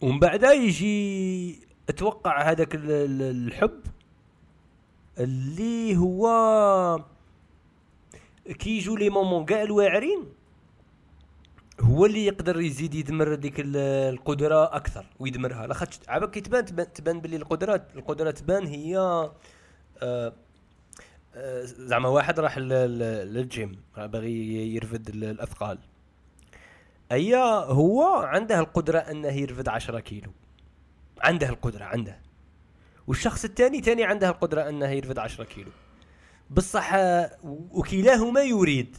ومن بعد يجي أتوقع هذاك ال- ال- الحب اللي هو كي يجوا لي مومون كاع الواعرين هو اللي يقدر يزيد يدمر ديك ال- القدرة أكثر ويدمرها. لاخاطش عباك كي تبان تبان, تبان باللي القدرات القدرة تبان هي آه، زعما واحد راح لل- لل- للجيم باغي يرفد ال- الأثقال. أي هو عنده القدرة أنه يرفد 10 كيلو. عنده القدرة عنده. والشخص الثاني ثاني عنده القدرة أنه يرفد 10 كيلو. بصح وكلاهما يريد.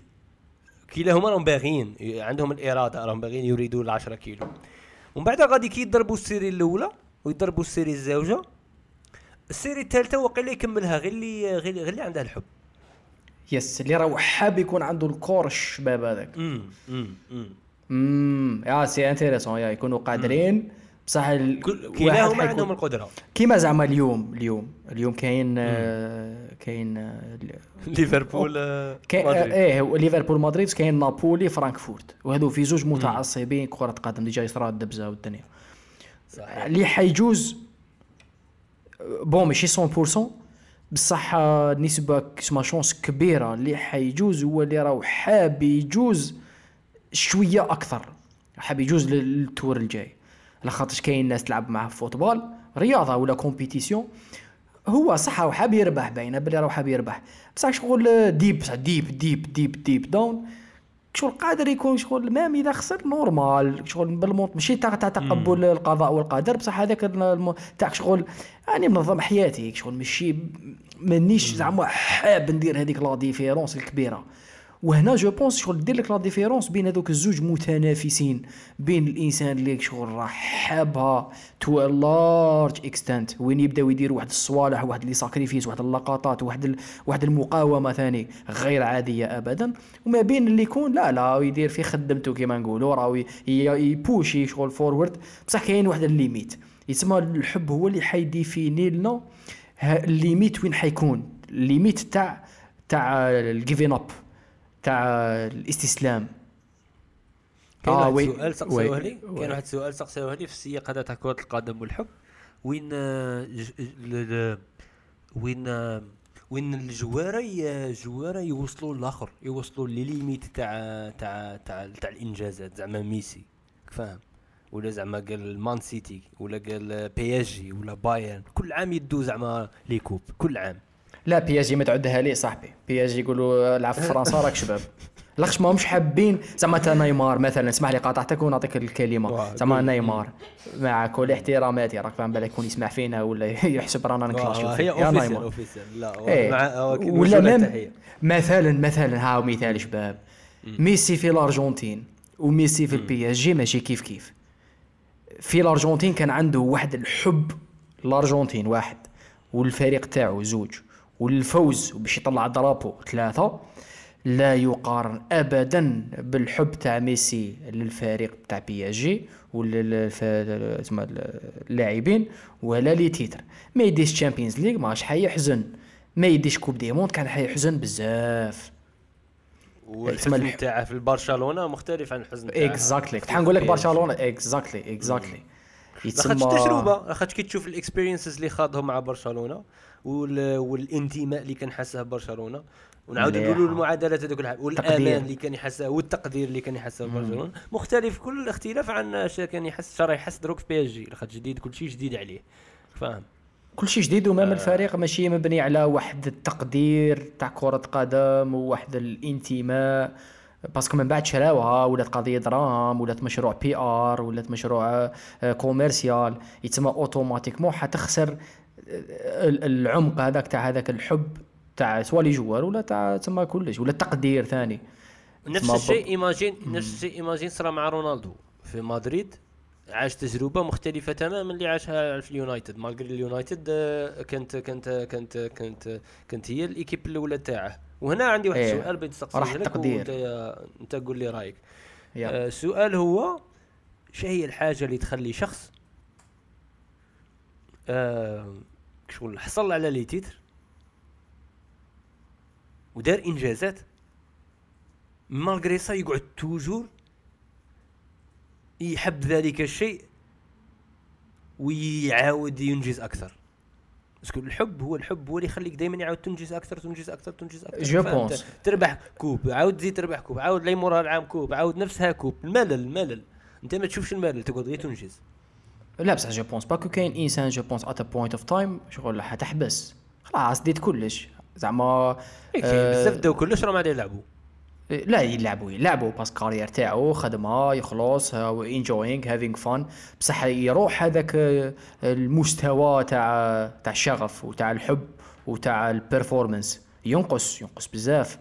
كلاهما راهم باغيين عندهم الإرادة راهم باغيين يريدوا ال 10 كيلو. ومن بعد غادي كي يضربوا ال série الأولى ويضربوا ال série الزوجة. ال série الثالثة وقيلا يكملها غير اللي غير غير اللي عندها الحب. yes اللي راه حاب يكون عنده ال corps الشباب هذاك. امم امم امم يا c'est intéressant يا يكونوا قادرين. بصح ال- كلاهما عندهم القدرة. كيما زعما اليوم اليوم اليوم كاين آه، كاين آه، ليفربول آه،. إيه ليفربول مدريد كاين نابولي فرانكفورت. وهذو في زوج متعصبين كرة قدم déjà يصرا الدبزة والدنيا. صحيح. اللي حيجوز bon ماشي 100% بصح نسبة كسما chance كبيرة اللي حيجوز هو اللي راهو حاب يجوز شوية أكثر. حاب يجوز لل- لل tour الجاي. على خاطرش كاين ناس تلعب معاه في football رياضة ولا compétition. هو صح راهو حاب يربح باينة بلي راهو حاب يربح. بصح شغل deep deep deep deep deep down. شغل قادر يكون شغل même إذا خسر normal. شغل بالموت ماشي تاع تاع تقبل القضاء والقدر بصح هذاك الم- تاع شغل راني منظم حياتي. شغل ماشي مانيش زعما حاب ندير هذيك la différence الكبيرة. وهنا je pense شغل دير لك la différence بين هذوك الزوج متنافسين بين الإنسان اللي شغل راه حابها to large extent وين يبداو يديروا واحد الصوالح واحد les sacrifices واحد اللقطات واحد ال... واحد المقاومة ثاني غير عادية ابدا. وما بين اللي يكون لا لا يدير في خدمته كما نقولوا راه يبوشي شغل forward بصح كاين واحد ال limite يسمى الحب هو اللي حيديفيني لنا ال limite وين حيكون ال limite تاع تاع ال giving up تاع الاستسلام. كاين آه، واحد وي- سؤال سقساوه لي. كاين واحد السؤال سقساوه لي في السياق هذا تاع كرة القدم والحب. وين آه، ج- ل- ل- وين آه، وين الجواره ي- الجواره يوصلوا للآخر يوصلوا les limites تاع تاع تاع تاع الانجازات زعما ميسي فاهم ولا زعما قال Man City ولا قال PSG ولا بايرن. كل عام يدو زعما les coupes كل عام. لا PSG ما تعدها لي صاحبي؟ PSG يقولوا العب في فرنسا راك شباب. لاخش ما همش حابين. زعما نيمار مثلا اسمح لي قاطعتك ونعطيك الكلمة. زعما. نيمار. مع كل احتراماتي راك فاهم بالك يكون يسمع فينا ولا يحسب رانا نكلاشيو فيه. هي يا officiel لا إيه. مع ولا التحية. مثلا مثلا هاو مثال شباب. ميسي في الأرجنتين وميسي في ال PSG ماشي كيف كيف. في الأرجنتين كان عنده واحد الحب الارجنتين واحد. والفريق تاعو زوج. والفوز باش يطلع drapeau ثلاثة لا يقارن ابدا بالحب تاع ميسي للفريق تاع PSG ولا تسمى اللاعبين ولا les titres ما يديش Champions League ماش حيحزن. ما يديش Coupe du Monde كان حيحزن بزاف. والحزن تاعه في برشلونه مختلف عن الحزن تاعه exactly كنت حنقول لك برشلونة. اكزاكتلي اكزاكتلي لاخاطش تجربة لاخاطش كي تشوف ال experiences اللي خاضهم مع برشلونة. والانتماء اللي كان حاسه برشلونة. ونعاود نقولوا المعادلات هذوك الحاجات والأمان اللي كان يحسه والتقدير اللي كان يحسه برشلونة. مختلف كل الاختلاف عن اش كان يحس شرا يحس دروك في PSG. لاخاطش جديد كل شيء جديد عليه. فاهم؟ كل شيء جديد و même آه. الفريق ماشي مبني على واحد التقدير تاع كرة قدم وواحد الانتماء. parce que من بعد شراوها ولات قضية دراهم ولات مشروع PR ولات مشروع commercial آه، يتسمى automatiquement حتخسر العمق هذاك تاع هذاك الحب تاع soit les joueurs ولا تاع تسمى كلش ولا تقدير ثاني؟ نفس الشيء imagine نفس الشيء imagine صرا مع رونالدو في مدريد عاش تجربة مختلفة تماما اللي عاشها في اليونايتد. malgré اليونايتد آه، كانت كانت كانت كانت كانت هي ال équipe الأولى تاعه. وهنا عندي واحد إيه. سؤال بغيت نسقسيه راح التقدير انت قول لي رأيك. آه السؤال هو شو هي الحاجة اللي تخلي شخص آه شغل حصل على les titres. ودار إنجازات. malgré ça يقعد toujours يحب ذلك الشيء ويعاود ينجز أكثر. parce que الحب هو الحب هو اللي يخليك دائما يعاود تنجز أكثر تنجز أكثر تنجز أكثر. je pense تربح coupe عاود تزيد تربح coupe عاود لي مورا العام coupe عاود نفسها coupe. الملل الملل. أنت ما تشوفش الملل تقعد غير تنجز. لا بصح je pense parce que كاين إنسان je pense at point of time شغل حتحبس خلاص ديت كلش. زعما إيه، بزاف داو كلش راهم يلعبوا. لا يلعبوا يلعبوا parce que carrière تاعو خدمة يخلص enjoying having fun بصح يروح هذاك المستوى تاع تاع الشغف وتاع الحب وتاع ال performance ينقص ينقص بزاف.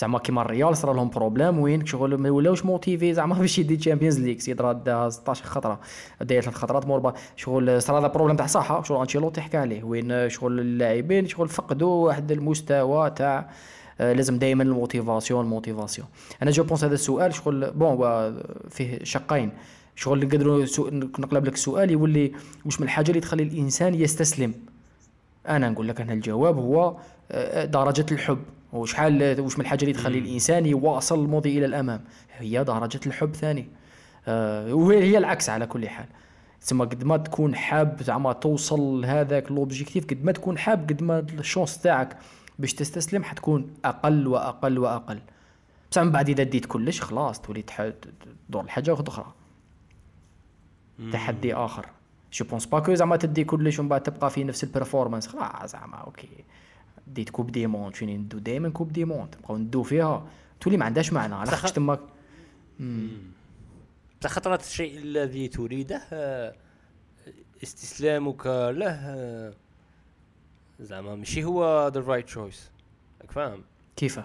زعما كيما الريال صرا لهم problème وين شغل ما ولاوش motivés زعما باش يدي Champions League سيد راه 16 خطرة. داير ثلاث خطرات مور شغل صرا هذا problème تاع صحة شغل أنشيلوتي حكى عليه. وين شغل اللاعبين شغل فقدوا واحد المستوى تاع آه، لازم دائما ال motivation ال motivation. أنا je pense هذا السؤال شغل bon فيه شقين. شغل نقدروا نقلب لك السؤال يولي واش من الحاجة اللي تخلي الإنسان يستسلم؟ أنا نقول لك أنا الجواب هو آه، درجة الحب. وشحال واش من الحاجة اللي تخلي الإنسان يواصل المضي إلى الأمام؟ هي درجة الحب ثاني. آه وهي العكس على كل حال. تسمى قد ما تكون حاب زعما توصل لهذاك l'objectif قد ما تكون حاب قد ما ال chance تاعك باش تستسلم حتكون أقل وأقل وأقل. بصح من بعد إذا ديت كلش خلاص تولي تدور واحدة أخرى. تحدي آخر. je pense pas que زعما تدي كلش ومن بعد تبقى في نفس ال performance خلاص زعما okay. ديت Coupe du Monde شنو ندو دائما Coupe du Monde نبقاو ندو فيها تولي ما عندهاش معنى على خاطر تماك بصح خطرات الشيء الذي تريده استسلامك له زعما ماشي هو the right choice راك فاهم؟ كيف؟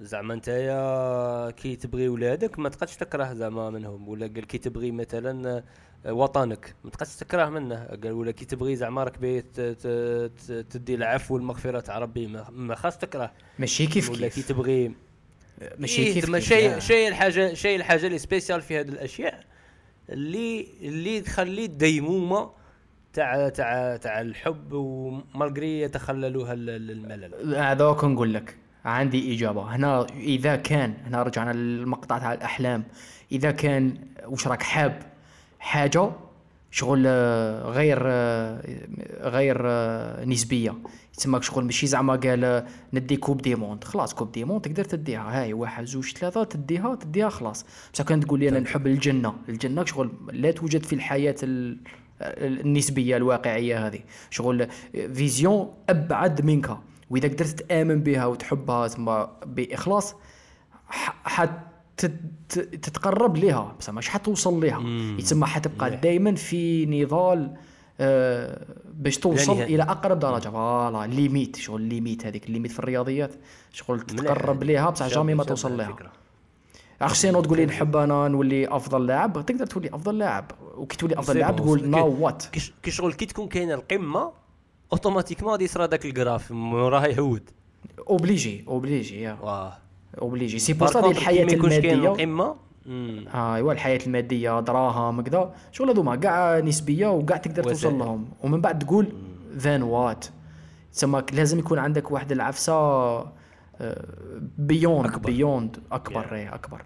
زعما نتايا كي تبغي ولادك ما تقدش تكره زعما منهم ولا قال كي تبغي مثلا آه، وطنك. ما تقدش تكره منه؟ قال ولا كي تبغي زعما راك تدي العفو والمغفرة تاع ربي ما خاص تكره. ماشي كيف ولا كي تبغي. ماشي إيه كيف شيء شيء الحاجة شيء الحاجة اللي spécial في هذه الأشياء اللي اللي تخلي الديمومة تاع تاع تاع الحب و malgré يتخللوها الملل هذاك نقول لك. عندي إجابة. هنا إذا كان هنا رجعنا للمقطع تاع الأحلام. إذا كان وش راك حاب حاجة شغل آه، غير آه، غير آه، نسبية. تسمى شغل ماشي زعما قال ندي coupe du monde خلاص coupe du monde تقدر تديها. هاي واحد زوج ثلاثة تديها تديها خلاص. بصح كان تقول لي أنا نحب الجنة. الجنة شغل لا توجد في الحياة النسبية الواقعية هذه. شغل vision أبعد منك. وإذا قدرت تآمن بها وتحبها ثم بإخلاص حت تتقرب لها بس مش حتوصل لها يتسمى حتبقى دائما في نضال آه باش توصل يعني إلى أقرب درجة. voilà limite شغل limite هذيك ال limite في الرياضيات. شغل تتقرب ليها بصح jamais ما توصل لها اخ sinon تقول لي نحب أنا نولي أفضل لاعب. تقدر تولي أفضل لاعب. وكي تولي أفضل لاعب. تقول now what. كي- شغل كي تكون كاينة القمة automatiquement غادي يصرى داك ال graphe راه يهود obligé obligé yeah. واه. obligé c'est pour ça الحياة الماديه مم. آه ايوا الحياة الماديه دراهم كذا شغل هذوما كاع نسبيه وكاع تقدر توصل. لهم ومن بعد تقول then what تسمى لازم يكون عندك واحد العفسه beyond أكبر. beyond اكبر Yeah. اكبر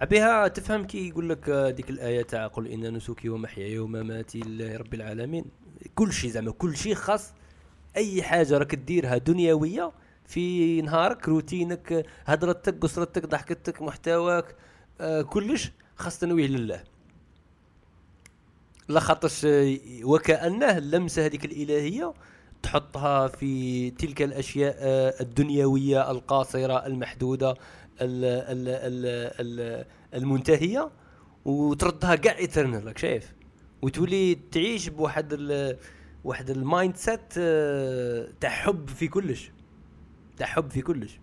عبيها تفهم كي يقول لك آه، ديك الايه تاع قل ان نسكي ومحياي ومماتي لله رب العالمين كل شيء زعما كل شيء خاص اي حاجة راك ديرها دنيويه في نهارك روتينك هضرتك قصرتك ضحكتك محتواك آه، كلش خاص تنويه لله. لا خاطرش آه، وكأنه اللمسة هذيك الإلهية تحطها في تلك الأشياء آه، الدنيوية القاصرة المحدودة ال ال ال ال المنتهية وتردها كاع eternal راك شايف؟ وتولي تعيش بواحد واحد ال mindset تاع حب في كلش. تاع حب في كلش.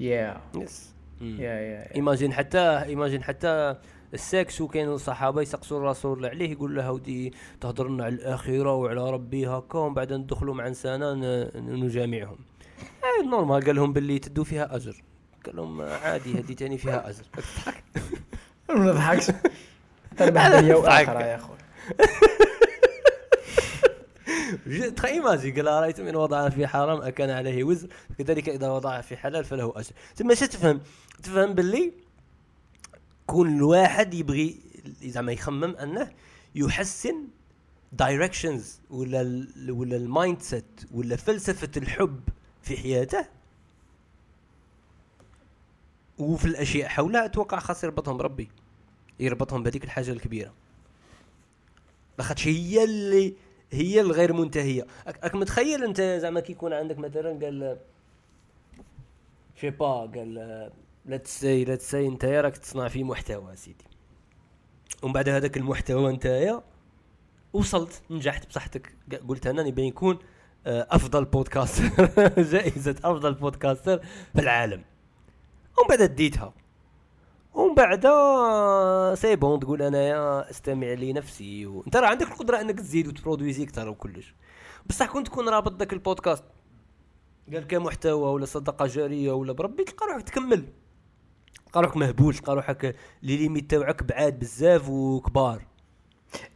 yeah yes yeah yeah imagine حتى imagine حتى ال sex وكانوا الصحابه يسقسوا الرسول عليه يقول له ودي تهضر لنا على الاخره وعلى ربي هكا ومن بعد ندخلوا مع انسانه ن- نجامعهم. اي normal قال لهم باللي تدوا فيها أجر. قال لهم عادي هذه تاني فيها أجر. ما نضحكش تربح دنيا ضحك. واخره يا أخوي. تخيل ايماجي قال رايتم إن وضع في حرام أكان عليه وزر؟ كذلك إذا وضع في حلال فله أجر. شو تفهم؟ تفهم باللي كل واحد يبغي زعما يخمم أنه يحسن directions ولا ال ولا ال mindset ولا فلسفة الحب في حياته وفي الأشياء حولها أتوقع خاص يربطهم بربي يربطهم بهذيك الحاجة الكبيرة. لاخاطش هي اللي هي الغير منتهية. راك متخيل أنت زعما كي يكون عندك مثلا قال شي با قال لا تسي لا تسي أنت راك تصنع فيه محتوى سيدي ومن بعد هذاك المحتوى انت وصلت نجحت بصحتك. قلت أنا نبي نكون آه، أفضل podcaster جائزة أفضل podcaster في العالم. ومن بعد ديتها ومن بعد آه، c'est bon تقول انايا أستمع لنفسي وانت راه عندك القدرة أنك تزيد وتبرودويزي أكثر وكلش. بصح كنت تكون رابط ذاك البودكاست قال كمحتوى ولا صدقة جارية ولا بربي تلقى روحك تكمل. تلقى روحك مهبول تلقى روحك les limites تاوعك بعاد بزاف وكبار.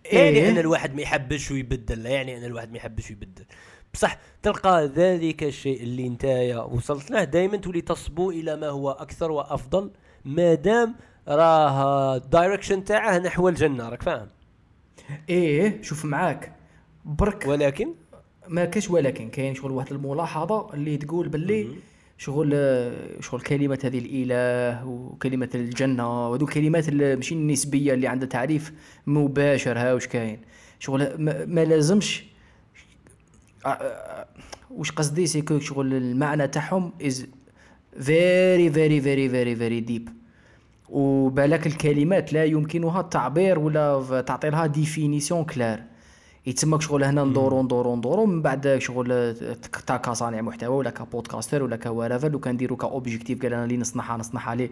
يعني أن إيه الواحد ما يحبش ويبدل لا يعني أن الواحد ما يحبش ويبدل. بصح تلقى ذلك الشيء اللي نتايا وصلت له دائما تولي تصبو إلى ما هو أكثر وأفضل. ما دام راه ال direction تاعه نحو الجنة راك فاهم؟ إيه شوف معاك. برك. ولكن؟ ما كاش ولكن كاين شغل واحد الملاحظة اللي تقول باللي شغل شغل كلمة هذه الإله وكلمة الجنة وهذو اللي ماشي النسبية اللي عندها تعريف مباشر ها واش كاين؟ شغل ما, ما لازمش. واش قصدي؟ سي كو شغل المعنى تاعهم از فيري فيري فيري فيري فيري ديب وبالك الكلمات لا يمكنها التعبير ولا تعطي لها ديفينيسيون كلار يتسمى شغل هنا ندورو ندورو ندورو من بعد شغل تا كصانع محتوى ولا كبودكاستر ولا كوارافل لو كنديرو كاوبجيكتيف قال أنا اللي نصنعها نصنعها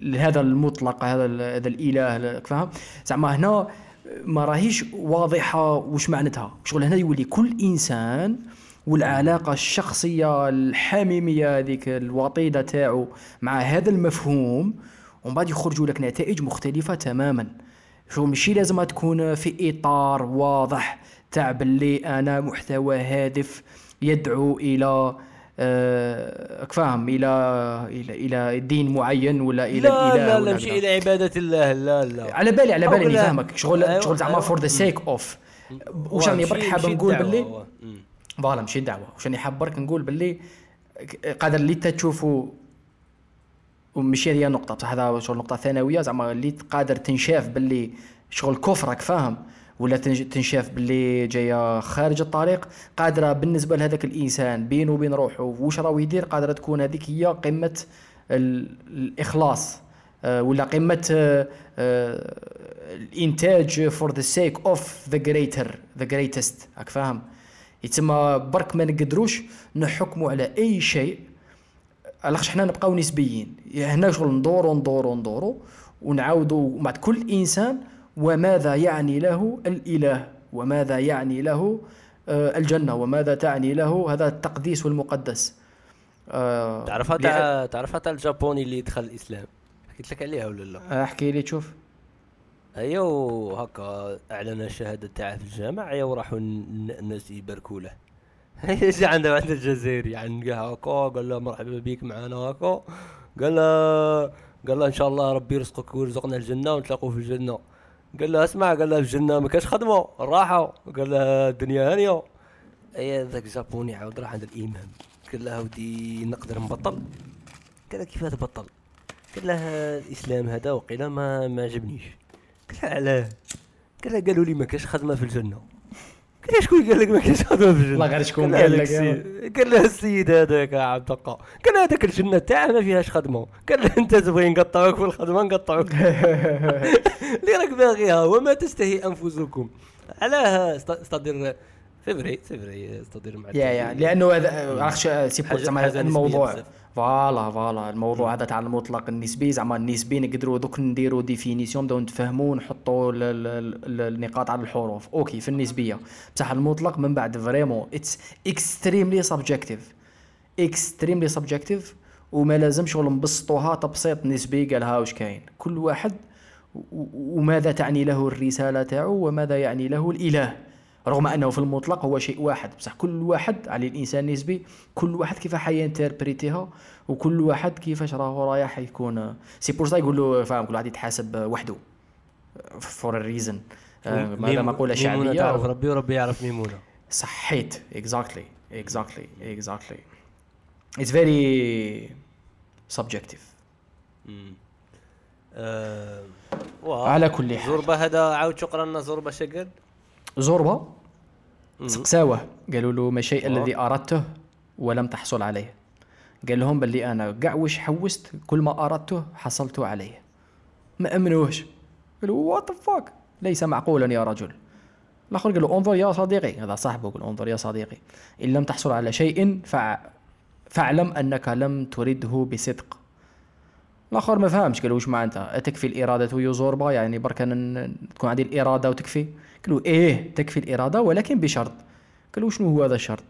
لهذا المطلق هذا هذا الإله فاهم؟ زعما هنا ما راهيش واضحة واش معناتها. شغل هنا يولي كل إنسان والعلاقة الشخصية الحميمية هذيك الوطيدة تاعو مع هذا المفهوم ومن بعد يخرجوا لك نتائج مختلفة تماما. شو ماشي لازم تكون في إطار واضح تاع باللي أنا محتوى هادف يدعو إلى آه فاهم إلى إلى إلى دين معين ولا إلى لا لا لا مش. إلى عبادة الله لا لا. على بالي على بالي اني. فاهمك. شغل شغل زعما. for the sake of واش راني برك حاب نقول باللي؟ voilà ماشي دعوة. واش راني حاب برك نقول باللي قادر اللي انت تشوفوا وماشي هي النقطة بصح هذا شغل نقطة ثانوية زعما اللي قادر تنشاف باللي شغل كفرك فاهم ولا تنشاف باللي جاية خارج الطريق. قادرة بالنسبة لهذاك الإنسان بينه وبين روحه واش راهو يدير؟ قادرة تكون هذيك هي قمة ال- الإخلاص. آه، ولا قمة آه، آه، الإنتاج for the sake of the greater the greatest. راك فاهم؟ يتسمى برك ما نقدروش نحكموا على أي شيء. علاش حنا نبقاو نسبيين. هنا شغل ندورو ندورو ندورو ونعاودوا بعد كل إنسان وماذا يعني له الإله وماذا يعني له آه، الجنة وماذا تعني له هذا التقديس والمقدس. آه، تعرفها تاع تعرفها تاع الجابوني اللي دخل الإسلام؟ حكيت لك عليها ولا لا؟ احكي لي تشوف ايوا هكا أعلن الشهادة تاعه في الجامع ايوا وراحوا الناس يباركوا له. جا عنده واحد الجزائري؟ يعني هكا قال له مرحبا بك معنا هكا. قال له قال له إن شاء الله ربي يرزقك ويرزقنا الجنة ونتلاقوا في الجنة. قال له اسمع قال له في الجنة ما كاش خدمة راحه قال له الدنيا هانية. اي ذاك جابوني عاود راح عند الإمام. قال له ودي نقدر نبطل؟ قال له كيف تبطل قال له الإسلام هذا وقيلا ما ما عجبنيش. قال له علاه. قال له قالوا لي ما كاش خدمة في الجنة. قال شكون قال لك ما كاينش خدمة في الجنة؟ والله غير شكون قال لك قال له السيد هذاك عبد الله قال له هذاك الجنة تاعه ما فيهاش خدمة. قال له أنت تبغي نقطعوك في الخدمة نقطعوك. اللي راك باغيها وما تستهي أنفسكم. علاه c'est-à-dire c'est vrai c'est vrai c'est-à-dire مع yeah yeah لأنه هذا c'est الموضوع. voilà voilà. الموضوع هذا تاع المطلق النسبي زعما النسبي نقدروا دوك نديروا définition نبداو نتفهموا ونحطوا النقاط على الحروف. OK في النسبية. بصح المطلق من بعد vraiment it's extremely subjective extremely subjective وما لازم شغل نبسطوها تبسيط نسبي قالها واش كاين. كل واحد وماذا تعني له الرسالة تاعو وماذا يعني له الإله. رغم أنه في المطلق هو شيء واحد. بصح كل واحد على الإنسان النسبي كل واحد كيف حينتربريتيها وكل واحد كيفاش راهو رايح يكون. c'est pour ça يقول له فاهم كل واحد يتحاسب وحده. for reason ماذا مقوله شعبيه ميمونة تعرف ربي وربي يعرف ميمونة. صحيت. exactly exactly exactly it's very subjective على كل حال. زوربا هذا عاود شكرا لنا زوربا شغل زوربا. سقساوه. قالوا له ما الشيء الذي أردته ولم تحصل عليه. قال لهم بلي أنا قاع وش حوست كل ما أردته حصلت عليه. ما أمنوش. قالوا وات فاك ليس معقولا يا رجل. الآخر قال له انظر يا صديقي. هذا صاحبه يقول انظر يا صديقي. إن لم تحصل على شيء. فاعلم أنك لم ترده بصدق. الآخر ما فهمش قال واش معناتها؟ تكفي الإرادة يزوربا يعني برك تكون عندي الإرادة وتكفي. قالوا إيه تكفي الإرادة ولكن بشرط. قالوا شنو هو هذا الشرط؟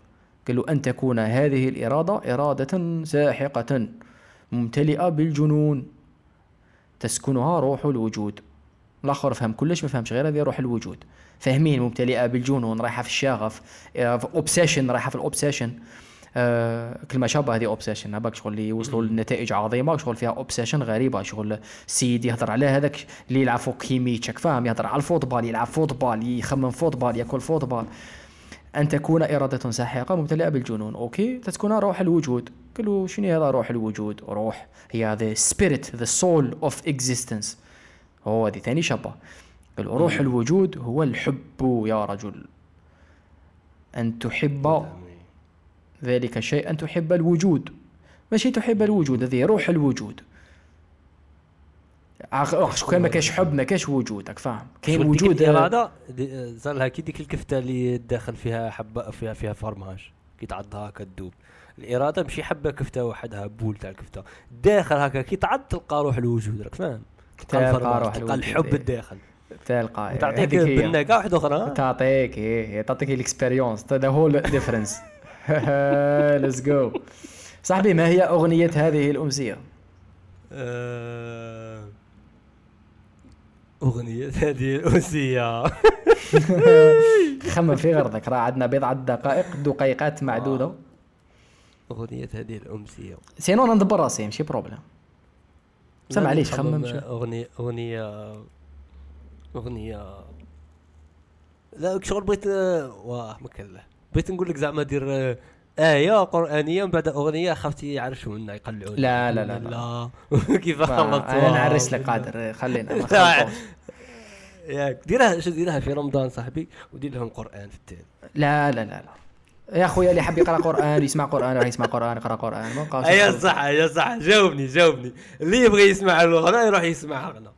قالوا أن تكون هذه الإرادة إرادة ساحقة ممتلئة بالجنون. تسكنها روح الوجود. الآخر فهم كلش ما فهمش غير هذه روح الوجود. فاهمين ممتلئة بالجنون رايحة في الشغف obsession رايحة في ال obsession آه كلمه شابه هذه obsession هباك شغل اللي يوصلوا لنتائج عظيمة شغل فيها obsession غريبة شغل السيد يهضر على هذاك اللي يلعب فوق كيميتشك فاهم؟ يهضر على ال football يلعب football يخمم football ياكل football. أن تكون إرادة ساحقة ممتلئة بالجنون OK؟ تكون روح الوجود. قالوا شنو هذا روح الوجود؟ روح هي the spirit the soul of existence هو هذه ثاني شابة. قالوا روح الوجود هو الحب يا رجل. أن تحب ذلك الشيء أن تحب الوجود. ماشي تحب الوجود هذه روح الوجود. شو كان ما كاش حب ما كاش وجود راك فاهم. كاين وجود الاراده صار لها كي ديك الكفته اللي داخل فيها حبة فيها فيها فرماج كي تعضها هكا تدوب الإرادة ماشي حبة كفته وحدها بول تاع الكفته. داخل هكا كي تعض تلقى روح الوجود راك فاهم. تلقى روح تلقى الحب الداخل. تلقى تعطيك بنه كاع واحدة أخرى. تعطيك هي تعطيك ال expérience the whole difference let's go صاحبي ما هي أغنية هذه الأمسية؟ آه، أغنية هذه الأمسية. خمم في غرضك راه عندنا بضعة دقائق دقيقات معدودة. آه. أغنية هذه الأمسية. سينو ندبر راسي ماشي بروبليم سمع ليش خمم أغنية أغنية أغنية. لا شغل بغيت واه ما كان له بغيت نقول لك زعما دير آه، آية قرآنية من بعد أغنية خفتي يعرفوا منا يقلعون لا لا لا لا, كيف خلطت أنا نعرس لك قادر خلينا ياك ديرها شو ديرها في رمضان صاحبي ودير لهم قرآن في التالي لا لا لا لا. يا خويا اللي حاب يقرأ قرآن يسمع قرآن راح يسمع قرآن يقرأ قرآن. ما بقاش اي صح يا صح. جاوبني جاوبني. اللي يبغي يسمع الغنى يروح يسمع غنى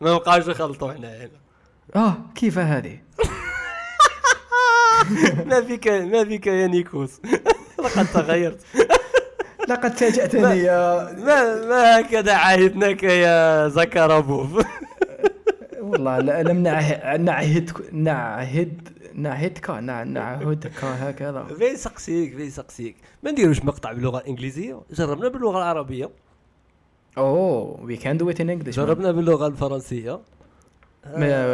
ما بقاش يخلطوا هنا هنا. آه كيف هذه؟ ما فيك ما فيك يا نيكوس. لقد تغيرت. لقد فاجأتني يا ما ما هكذا عاهدناك يا زكربوف والله لم نعه- نعهد نعهد نعهدك نع- نعهدك هكذا. فين سقسيك فين سقسيك ما نديروش مقطع باللغة الإنجليزية؟ جربنا باللغة العربية. oh we can do it in English جربنا باللغة الفرنسية.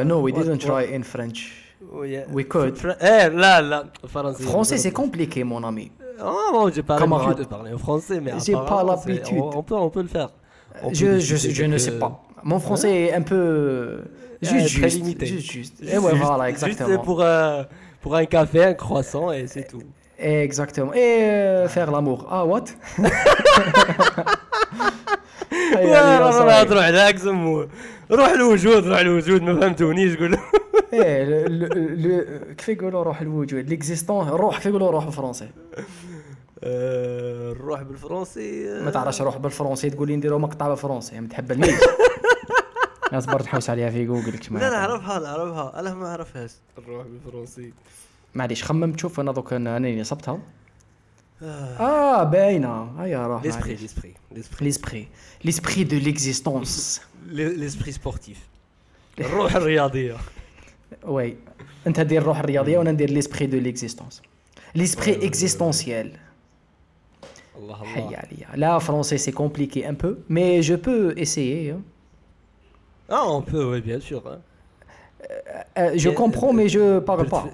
no we try in French. ويا- Oh, We could. Eh, là, là, français. Français, c'est compliqué, mon ami. Oh, non, j'ai pas l'habitude de parler en français, mais j'ai pas l'habitude. On, peut, on peut le faire. Peut je, je, je que... ne sais pas. Mon français ouais. est un peu eh, juste, eh, juste, limité. Juste, juste. Et ouais, juste, voilà, exactement. Juste pour, euh, pour un café, un croissant et c'est tout. Exactement. Et euh, faire l'amour. Ah, what? لا لا. لا تروح ذاك سموه روح الوجود روح الوجود ما فهمتونيش قول إيه كيف يقولوا روح الوجود؟ ليكزيستون روح كيف يقولوا روح بالفرنسي؟ آه، نروح بالفرنسي آه، ما تعرفش روح بالفرنسي؟ تقول لي نديروا مقطع بالفرنسي متحبلنيش اصبر تحوس عليها في جوجل كما لا نعرفها نعرفها أنا ما نعرفهاش نروح بالفرنسي. معليش خمم تشوف أنا دوك أنا صبتها آه باينه هيا روح l'esprit معليش. l'esprit l'esprit l'esprit l'esprit de l'existence l'esprit sportif الروح الرياضيه oui انت دير الروح الرياضيه وأنا ندير ليسبري دو ليكزيستونس ليسبري اكزيستونسيال الله حي الله عليا لا فرونسي سي كومبليكي ان بو مي جو بو اسيي آه اون بو وي بيان سور جو Bien- كومبرون مي جو بارل Peut- با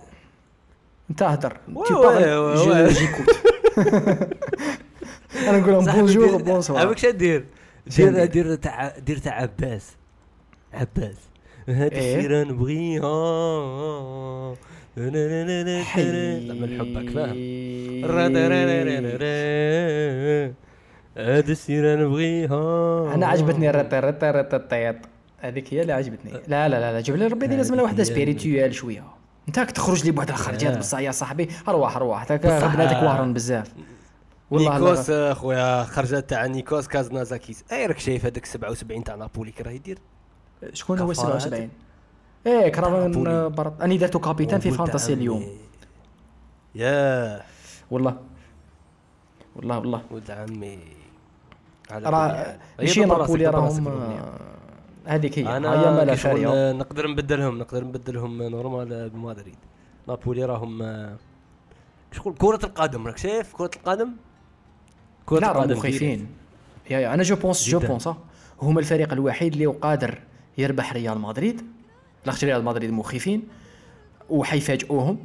انت هدر Ouais, tu ouais, parles ouais, je ouais. j'écoute. أنا نقول لهم بونجور بونسوار عباك شا دير. دير؟ دير. تاع دير تاع عباس. عباس. هادي إيه؟ السيرة نبغيها. تعمل حبك فاهم؟ هادي السيرة نبغيها. أنا عجبتني الطيط هذيك هي اللي عجبتني. لا لا لا لا. جيب لي ربي لازم لها واحدة سبيريتوال شوية. انت راك تخرج لي بواحد الخرجات آه. بصح يا صاحبي ارواح ارواح بنادك آه. واهرن بزاف والله نيكوس. اخويا خرجت تاع نيكوس كازنازاكيس أي راك شايف هذاك 77 تاع نابولي كي راه يدير شكون هو كفارات. 77 إيه كرافان. برط أني درتو كابيتان في فانتاسي. اليوم ياه والله والله والله ولد عمي راه. ماشي نابولي راهم. آه، هذيك هي. هي أنا شغل فاريه نقدر نبدلهم نقدر نبدلهم نورمال بمدريد نابولي راهم آه، شغل كرة القدم. راك شايف كرة القدم؟ كرة لا القدم مخيفين. يا يا أنا je pense je. pense آه. هما الفريق الوحيد اللي قادر يربح ريال مدريد. لاخاطش ريال مدريد مخيفين وحيفاجئوهم.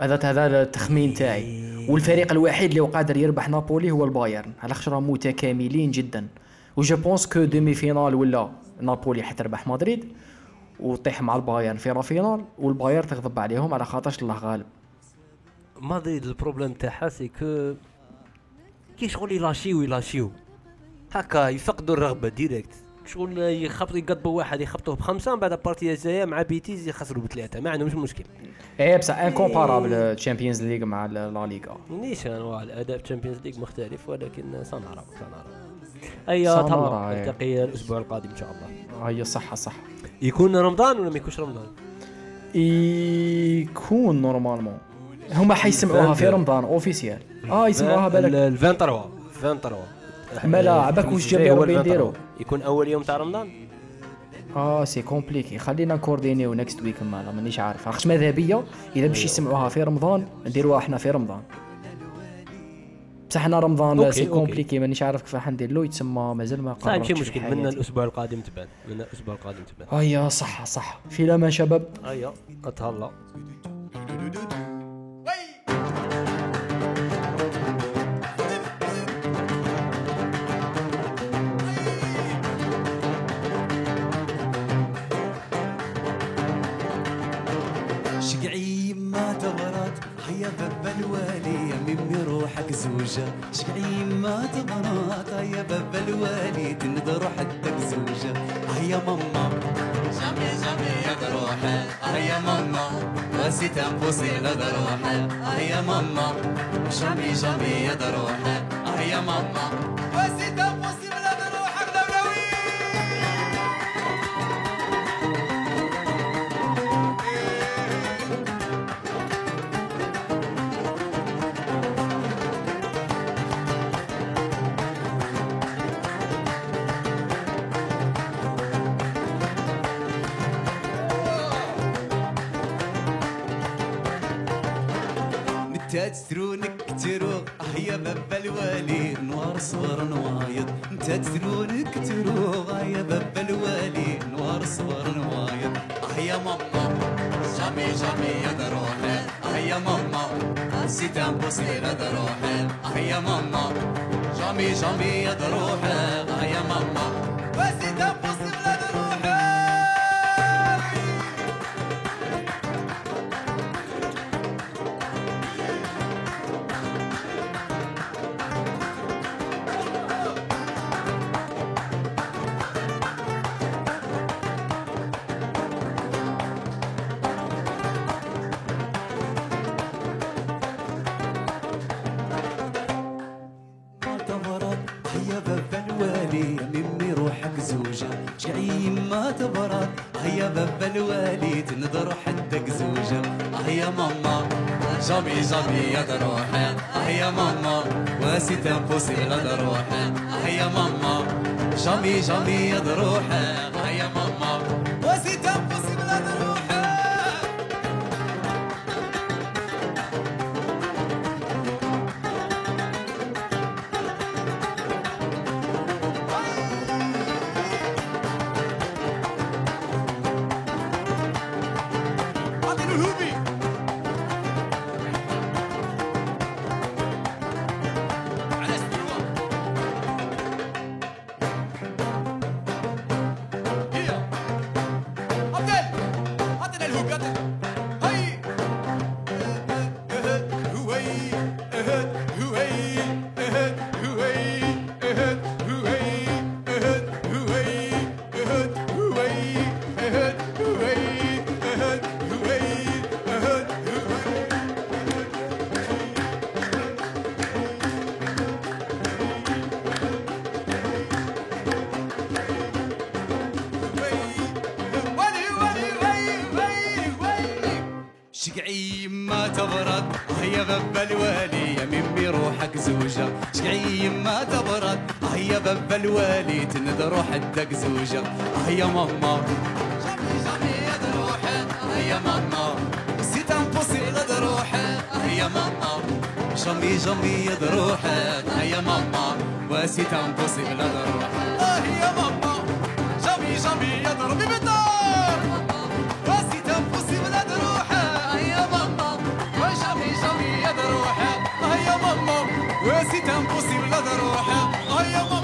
هذا هذا التخمين تاعي. والفريق الوحيد اللي قادر يربح نابولي هو البايرن. على خاطر متكاملين جدا. و je pense que demi-finale ولا نابولي حتربح مدريد وطيح مع البايرن في la finale والبايرن تغضب عليهم على خاطرش الله غالب. مدريد ال problème تاعها c'est que كي شغل يلاشيو يلاشيو. هكا يفقدوا الرغبة direct. شغل يخبطوا يقضبوا واحد يخبطوه بخمسة من بعد ال partie الجاية مع بيتيز يخسروا بثلاثة. ما عندهمش مشكل. إيه بصح incomparable Champions League مع لا ليغا نيش انواع الاداء في Champions League مختلف ولكن سنرى سنرى اي تهلا. نلتقي الأسبوع القادم إن شاء الله. هي صح صح. يكون رمضان ولا ما يكونش رمضان؟ يكون normalement هما حيسمعوها في رمضان officiel آه يسمعوها بالك ال 23 23 مالا عباك واش ربي نديرو يكون أول يوم تاع رمضان؟ آه c'est compliqué خلينا نكوردينيو next week مالا مانيش عارف. ماذا بيا إذا باش يسمعوها في رمضان نديروها إحنا في رمضان. بصح إحنا رمضان c'est. compliqué مانيش عارف كيف حندير. له يتسمى مازال ما قررتش ماشي في مشكل. من الأسبوع القادم تبان من الأسبوع القادم تبان. هيا صح صح. في الامان شباب؟ أيوه اتهلا زوجة. شقعي ما تغرد هيا باب الوالي تند روحك زوجة هيا ماما. جامي جامي يا روحي. هيا ماما. واسيت انفسي لدى روحي. هيا ماما. جامي جامي يا روحي. هيا ماما. واسيت انفسي يا دروحي آه ماما سيت امبوسيبل دروحي آه يا ماما جامي يا دروحي آه يا ماما. واسي تنفسي لا دروحي هيا ماما جامي جامي يا دروحي. زوجة شقعي ما تبرد. هيا بابا الوالي تنذر حدك زوجة. هيا ماما. جامي يا دروحي هيا ماما. سيت امبوسيبل دروحي هيا ماما. جامي جامي يا دروحي هيا ماما. وسيت امبوسيبل دروحي هيا ماما. جامي جامي يا دروحي بدار وسيت impossible de roha, I am